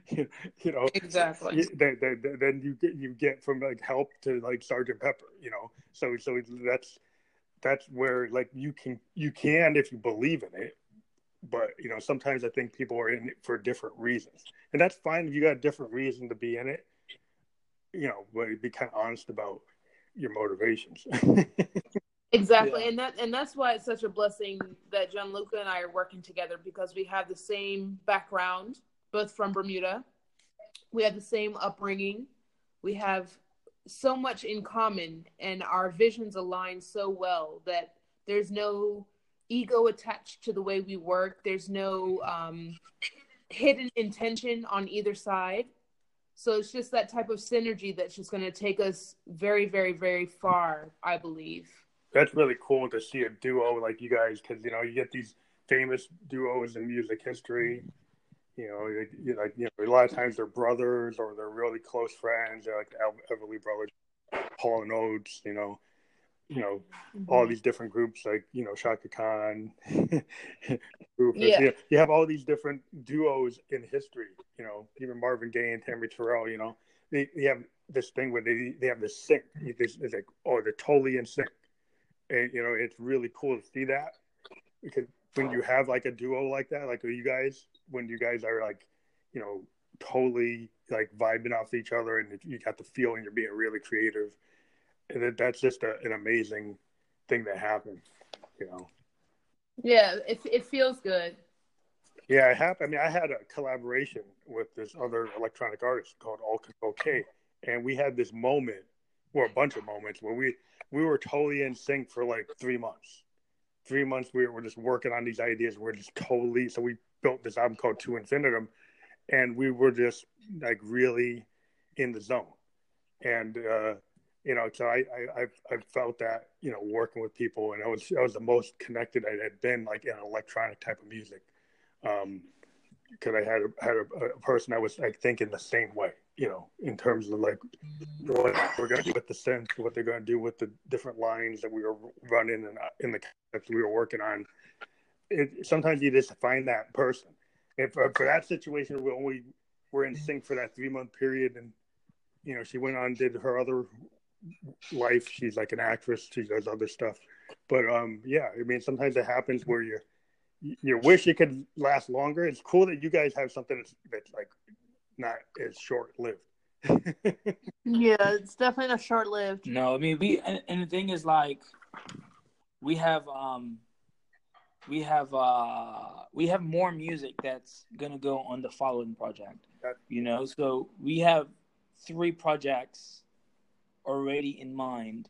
you, you, know, exactly. Then, then, then you get you get from like help to like Sergeant Pepper. You know, so so that's that's where like you can you can if you believe in it. But you know, sometimes I think people are in it for different reasons, and that's fine if you got a different reason to be in it. You know, but be kind of honest about your motivations. Exactly, yeah. and that and that's why it's such a blessing that Gianluca and I are working together because we have the same background, both from Bermuda. We have the same upbringing. We have so much in common, and our visions align so well that there's no ego attached to the way we work. There's no um, hidden intention on either side. So it's just that type of synergy that's just going to take us very, very, very far, I believe. That's really cool to see a duo like you guys because you know you get these famous duos in music history. You know, you, like you know, a lot of times they're brothers or they're really close friends. They're like the Everly Brothers, Hall and Oates. You know, you know, mm-hmm. all these different groups like, you know, Chaka Khan. Yeah. You, you, have all these different duos in history, you know, even Marvin Gaye and Tammy Terrell, you know, they, they have this thing where they, they have this sync. It's, it's like, oh, they're totally in sync. And, you know, it's really cool to see that because when you have like a duo like that, like you guys, when you guys are like, you know, totally like vibing off each other and you got the feeling you're being really creative and that, that's just a, an amazing thing that happens, you know. Yeah, it it feels good. Yeah, I have. I mean, I had a collaboration with this other electronic artist called All Control K, and we had this moment, or a bunch of moments, where we we were totally in sync for like three months. Three months, we were just working on these ideas. We're just totally. So we built this album called To Infinitum, and we were just like really in the zone. And uh, you know, so I, I I've felt that you know working with people, and I was I was the most connected I had been like in electronic type of music, um, because I had a, had a, a, person I was like thinking the same way, you know, in terms of like what we're gonna do with the synth, what they're gonna do with the different lines that we were running and uh, in the that we were working on. It, sometimes you just find that person. If for, for that situation, we only were in sync for that three month period, and you know, she went on did her other life. She's like an actress. She does other stuff. But um, yeah, I mean, sometimes it happens where you you wish it could last longer. It's cool that you guys have something that's, that's like not as short lived. yeah, it's definitely not short lived. No, I mean we and, and the thing is like we have um we have uh we have more music that's gonna go on the following project. You know, so we have three projects already in mind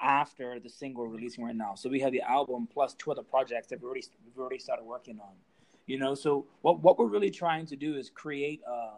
after the single we're releasing right now. So we have the album plus two other projects that we already we've already started working on. You know, so what what we're really trying to do is create uh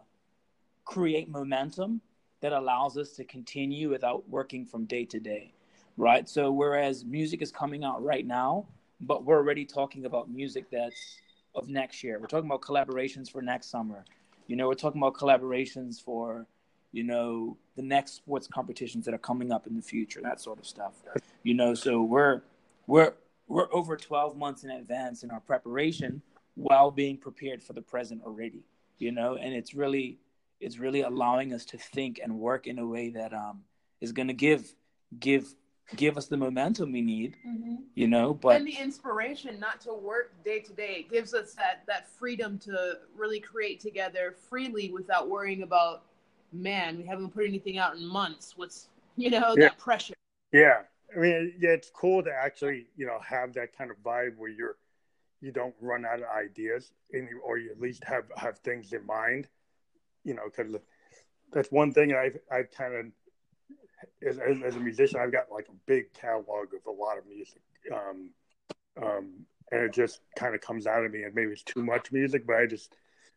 create momentum that allows us to continue without working from day to day. Right? So whereas music is coming out right now, but we're already talking about music that's of next year. We're talking about collaborations for next summer. You know, we're talking about collaborations for you know, the next sports competitions that are coming up in the future, that sort of stuff. You know, so we're we're we're over 12 months in advance in our preparation while being prepared for the present already, you know, and it's really it's really allowing us to think and work in a way that um is going to give give give us the momentum we need mm-hmm. you know but and the inspiration not to work day to day it gives us that that freedom to really create together freely without worrying about man, we haven't put anything out in months. What's you know yeah. that pressure? Yeah, I mean, yeah, it's cool to actually you know have that kind of vibe where you're you don't run out of ideas, and you, or you at least have have things in mind. You know, because that's one thing I've I've kind of as, as, a musician, I've got like a big catalog of a lot of music. Um, um, and it just kind of comes out of me and maybe it's too much music, but I just,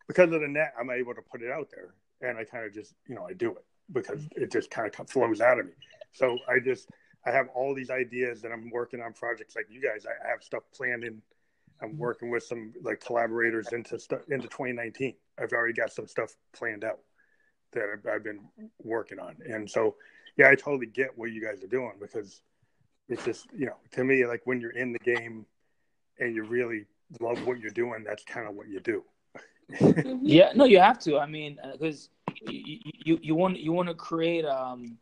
because of the net, I'm able to put it out there and I kind of just you know I do it because it just kind of flows out of me. So I just I have all these ideas that I'm working on projects like you guys. I have stuff planned in. I'm working with some like collaborators into st- into 2019. I've already got some stuff planned out that I've, I've been working on, and so yeah, I totally get what you guys are doing because it's just you know to me like when you're in the game and you really love what you're doing, that's kind of what you do. Yeah, no, you have to. I mean, because uh, you, you you want you want to create um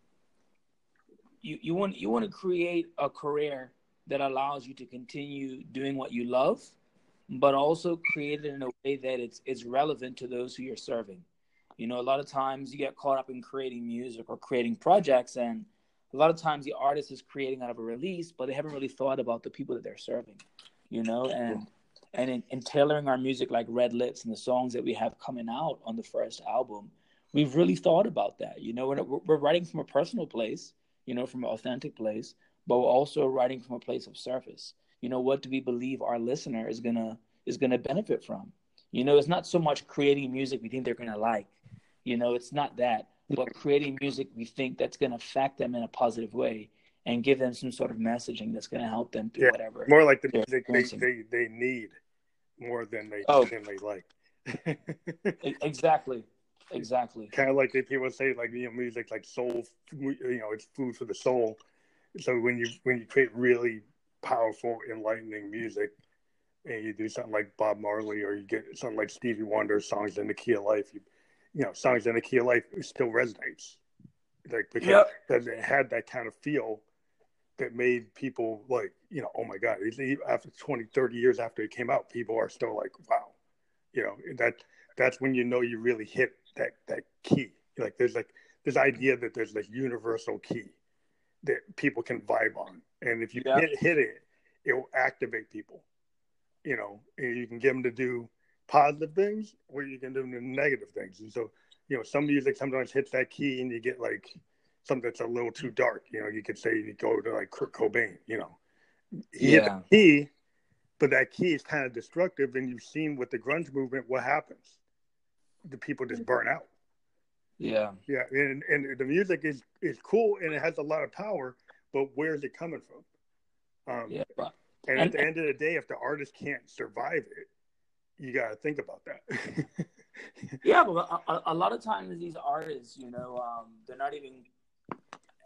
you you want you want to create a career that allows you to continue doing what you love, but also create it in a way that it's it's relevant to those who you're serving. You know, a lot of times you get caught up in creating music or creating projects, and a lot of times the artist is creating out of a release, but they haven't really thought about the people that they're serving. You know, and and in, in, tailoring our music like red lips and the songs that we have coming out on the first album we've really thought about that you know we're, we're writing from a personal place you know from an authentic place but we're also writing from a place of service you know what do we believe our listener is gonna is gonna benefit from You know, it's not so much creating music we think they're gonna like. You know, it's not that, but creating music we think that's gonna affect them in a positive way and give them some sort of messaging that's gonna help them through yeah, whatever. More like the music they, they, they need more than they oh. than they like. exactly. Exactly. Kind of like people say, like you know, music like soul. You know, it's food for the soul. So when you when you create really powerful, enlightening music, and you do something like Bob Marley, or you get something like Stevie Wonder, songs in the key of life, you you know, songs in the key of life still resonates. Like because yep. it had that kind of feel that made people like, you know, oh my God, after 20, 30 years after it came out, people are still like, wow, you know, that that's when you know you really hit that that key. Like there's like this idea that there's this universal key that people can vibe on, and if you yeah. hit, hit it, it will activate people. You know, and you can get them to do positive things, or you can do negative things. And so, you know, some music sometimes hits that key, and you get like something that's a little too dark. You know, you could say you go to like Kurt Cobain. You know, he yeah. hit the key, but that key is kind of destructive, and you've seen with the grunge movement what happens the people just burn out. Yeah. Yeah, and and the music is is cool and it has a lot of power, but where's it coming from? Um, yeah. But, and, and, at the end of the day, if the artist can't survive it, you got to think about that. yeah, but a, a, lot of times these artists, you know, um, they're not even.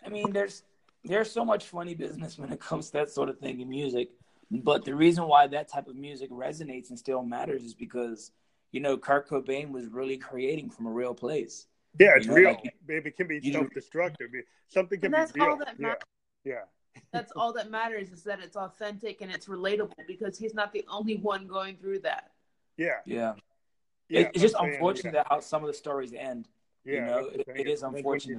I mean, there's there's so much funny business when it comes to that sort of thing in music, but the reason why that type of music resonates and still matters is because you know, Kurt Cobain was really creating from a real place. Yeah, it's you know, real. Like, it can be self-destructive. Something can be real. yeah. yeah. that's all that matters is that it's authentic and it's relatable because he's not the only one going through that. Yeah. Yeah. yeah it's just saying, unfortunate yeah. how some of the stories end. Yeah, you know, it, it is unfortunate.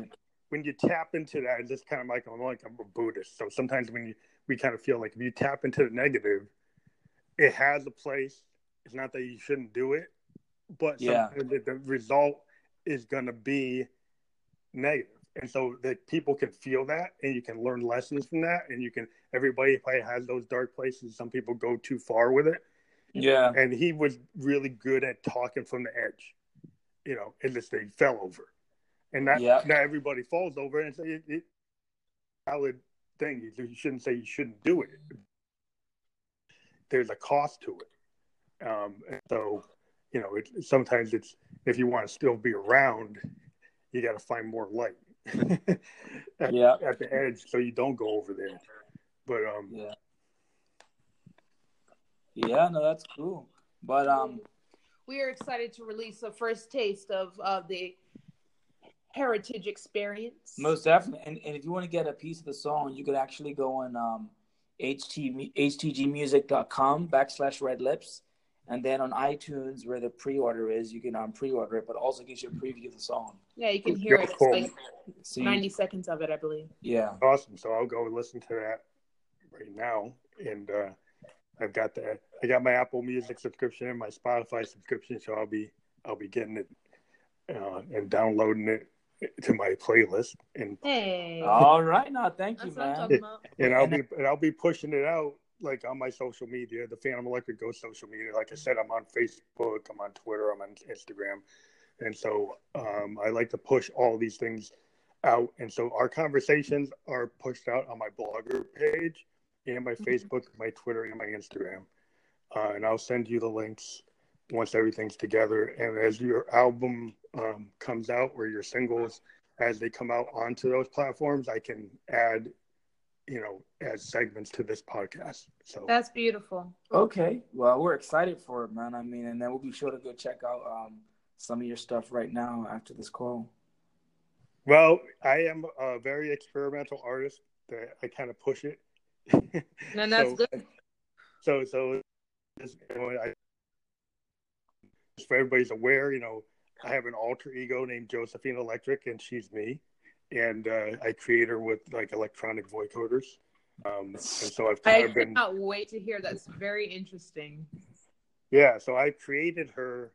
When you, when you, tap into that, it's just kind of like I'm like I'm a Buddhist. So sometimes when you we kind of feel like if you tap into the negative, it has a place. It's not that you shouldn't do it, but yeah. the, the result is going to be negative. And so that people can feel that and you can learn lessons from that and you can everybody probably has those dark places. Some people go too far with it. Yeah. And he was really good at talking from the edge you know and just they fell over. And not yeah. not everybody falls over and it's a it, valid thing. You shouldn't say you shouldn't do it. There's a cost to it. Um so you know, it, sometimes it's if you want to still be around, you got to find more light at, yeah. at the edge so you don't go over there. But um, yeah, yeah, no, that's cool. But um, we are excited to release a first taste of of the heritage experience. Most definitely, and, and if you want to get a piece of the song, you could actually go on um, ht, htgmusic.com backslash red lips and then on iTunes, where the pre-order is, you can um, pre-order it, but also gives you a preview of the song. Yeah, you can hear it. It's like so you, 90 seconds of it, I believe. Yeah. Awesome. So I'll go and listen to that right now. And uh, I've got the I got my Apple Music subscription and my Spotify subscription, so I'll be I'll be getting it uh, and downloading it to my playlist. And hey. All right, now thank you, man. And I'll be and I'll be pushing it out like on my social media, the Phantom Electric Ghost social media. Like I said, I'm on Facebook, I'm on Twitter, I'm on Instagram, and so um, I like to push all these things out. And so our conversations are pushed out on my blogger page and my mm-hmm. Facebook, my Twitter, and my Instagram. Uh, and I'll send you the links once everything's together. And as your album um, comes out or your singles, as they come out onto those platforms, I can add you know, as segments to this podcast. So that's beautiful. Okay. Well, we're excited for it, man. I mean, and then we'll be sure to go check out um, some of your stuff right now after this call. Well, I am a very experimental artist. That I kind of push it. and that's so, good. So, so, you know, I, for everybody's aware, you know, I have an alter ego named Josephine Electric, and she's me and uh, I create her with like electronic vocoders. Um, and so I've kind I of been. I cannot wait to hear. That's very interesting. Yeah, so I created her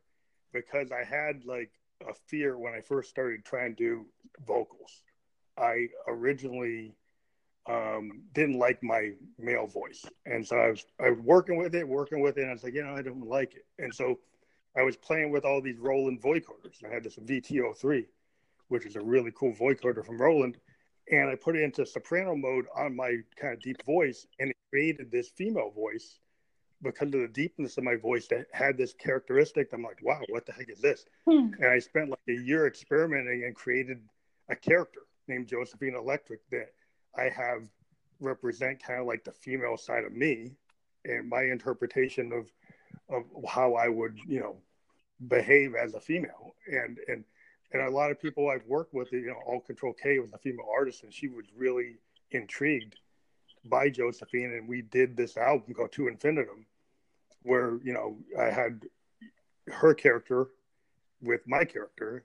because I had like a fear when I first started trying to do vocals. I originally um, didn't like my male voice, and so I was I was working with it, working with it, and I was like, you know, I don't like it, and so I was playing with all these Roland vocoders. I had this VTO3, which is a really cool vocoder from Roland, and I put it into soprano mode on my kind of deep voice, and it created this female voice because of the deepness of my voice that had this characteristic. I'm like, wow, what the heck is this? Hmm. And I spent like a year experimenting and created a character named Josephine Electric that I have represent kind of like the female side of me and my interpretation of of how I would, you know, behave as a female. And and and a lot of people I've worked with, you know, All Control K was a female artist, and she was really intrigued by Josephine, and we did this album called To Infinitum, where you know I had her character with my character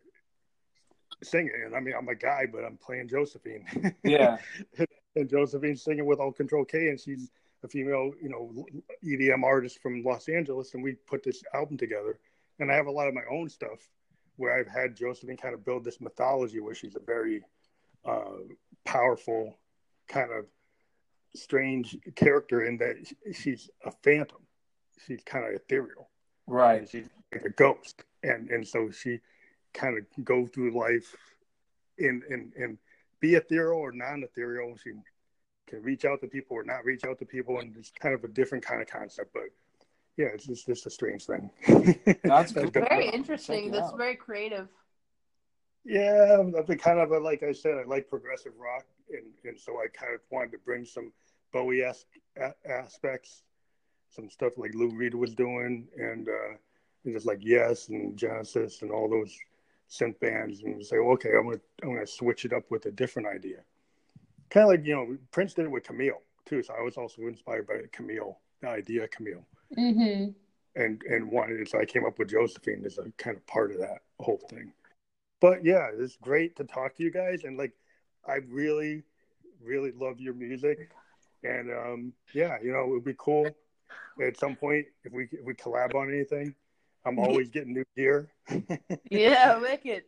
singing, and I mean I'm a guy, but I'm playing Josephine. Yeah. and Josephine singing with All Control K, and she's a female, you know, EDM artist from Los Angeles, and we put this album together. And I have a lot of my own stuff where I've had Josephine kind of build this mythology where she's a very uh, powerful, kind of strange character in that she's a phantom. She's kind of ethereal. Right. She's like a ghost. And and so she kind of go through life in in in be ethereal or non-ethereal. She can reach out to people or not reach out to people, and it's kind of a different kind of concept. But yeah, it's just, just a strange thing. That's very interesting. That's out. very creative. Yeah, I've been kind of a, like I said, I like progressive rock, and, and so I kind of wanted to bring some Bowie esque aspects, some stuff like Lou Reed was doing, and, uh, and just like Yes and Genesis and all those synth bands, and say, well, okay, I'm gonna I'm gonna switch it up with a different idea kind of like you know Prince did it with Camille too. So I was also inspired by Camille, the idea of Camille, mm-hmm. and and wanted so I came up with Josephine as a kind of part of that whole thing. But yeah, it's great to talk to you guys, and like I really, really love your music, and um, yeah, you know it would be cool at some point if we if we collab on anything. I'm always getting new gear. yeah, wicked.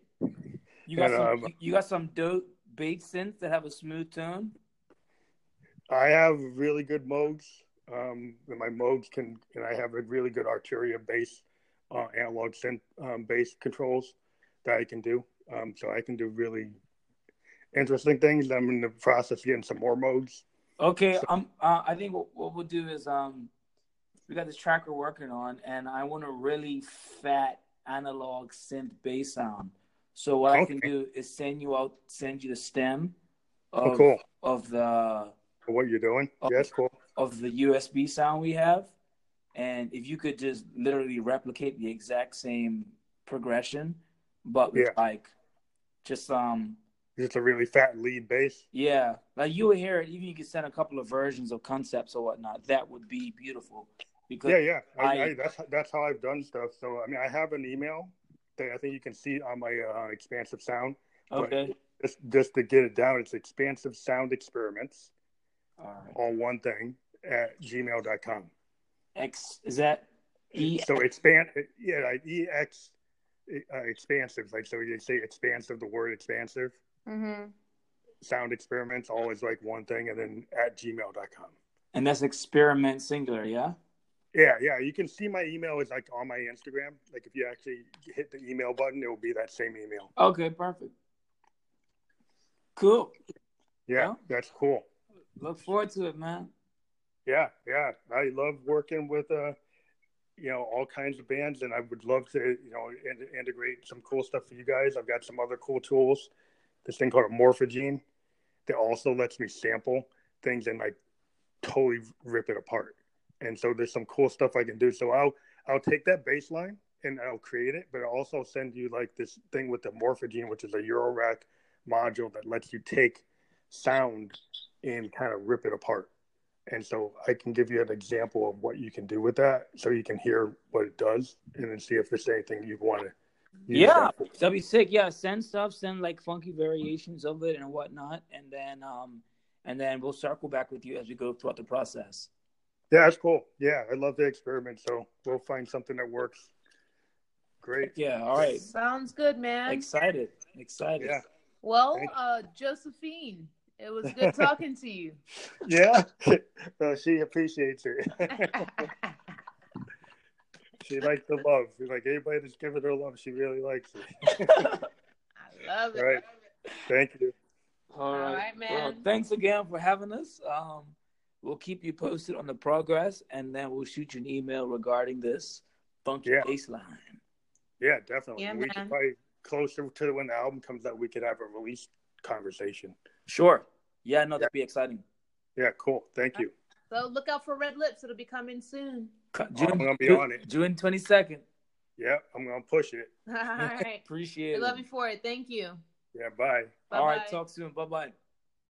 You got and, some. Um, you got some dope bass synths that have a smooth tone? I have really good Moogs. Um, and my Moogs can, and I have a really good Arturia bass, uh, analog synth um, bass controls that I can do. Um, so I can do really interesting things. I'm in the process of getting some more modes. Okay, so, um, uh, I think what, what we'll do is um, we got this track we're working on, and I want a really fat analog synth bass sound. So what okay. I can do is send you out, send you the stem oh, of, oh, cool. of the what you're doing. Of, yes, cool. Of the USB sound we have, and if you could just literally replicate the exact same progression, but with yeah. like just um just a really fat lead bass. Yeah, like you would hear it. Even you could send a couple of versions of concepts or whatnot. That would be beautiful. Because yeah, yeah, I, I, I, that's that's how I've done stuff. So I mean, I have an email that I think you can see on my uh, expansive sound. Okay. Just, just to get it down, it's expansive sound experiments. All, right. all one thing at gmail.com. X is that E? So expand, yeah, like ex uh, expansive. Like so, you say expansive. The word expansive. Mm-hmm. Sound experiments always like one thing, and then at gmail.com. And that's experiment singular, yeah. Yeah, yeah. You can see my email is like on my Instagram. Like if you actually hit the email button, it will be that same email. Okay, perfect. Cool. Yeah, well, that's cool. Look forward to it, man. Yeah, yeah. I love working with uh you know all kinds of bands and I would love to, you know, in- integrate some cool stuff for you guys. I've got some other cool tools. This thing called a Morphogene that also lets me sample things and like totally rip it apart and so there's some cool stuff I can do. So I'll I'll take that baseline and I'll create it, but I'll also send you like this thing with the Morphogene, which is a Eurorack module that lets you take sound and kind of rip it apart. And so I can give you an example of what you can do with that, so you can hear what it does, and then see if there's anything you want to. Yeah, that'd be sick. Yeah, send stuff, send like funky variations of it and whatnot, and then um, and then we'll circle back with you as we go throughout the process. Yeah, that's cool. Yeah, I love the experiment. So we'll find something that works. Great. Yeah. All right. Sounds good, man. Excited. Excited. Yeah. Well, uh, Josephine, it was good talking to you. Yeah. She appreciates it. she likes the love. Like anybody that's giving her love, she really likes it. I love it. Right. Thank you. All right, All right man. Well, thanks again for having us. Um, we'll keep you posted on the progress, and then we'll shoot you an email regarding this funky yeah. baseline. Yeah, definitely. Yeah, we man. could probably closer to when the album comes out, we could have a release conversation. Sure. Yeah, no, that'd be exciting. Yeah, cool. Thank you. So look out for Red Lips. It'll be coming soon. June, I'm gonna be June, on it. June twenty second. Yeah, I'm gonna push it. All right. Appreciate we it. Love you for it. Thank you. Yeah, bye. Bye-bye. All right, talk soon. Bye bye.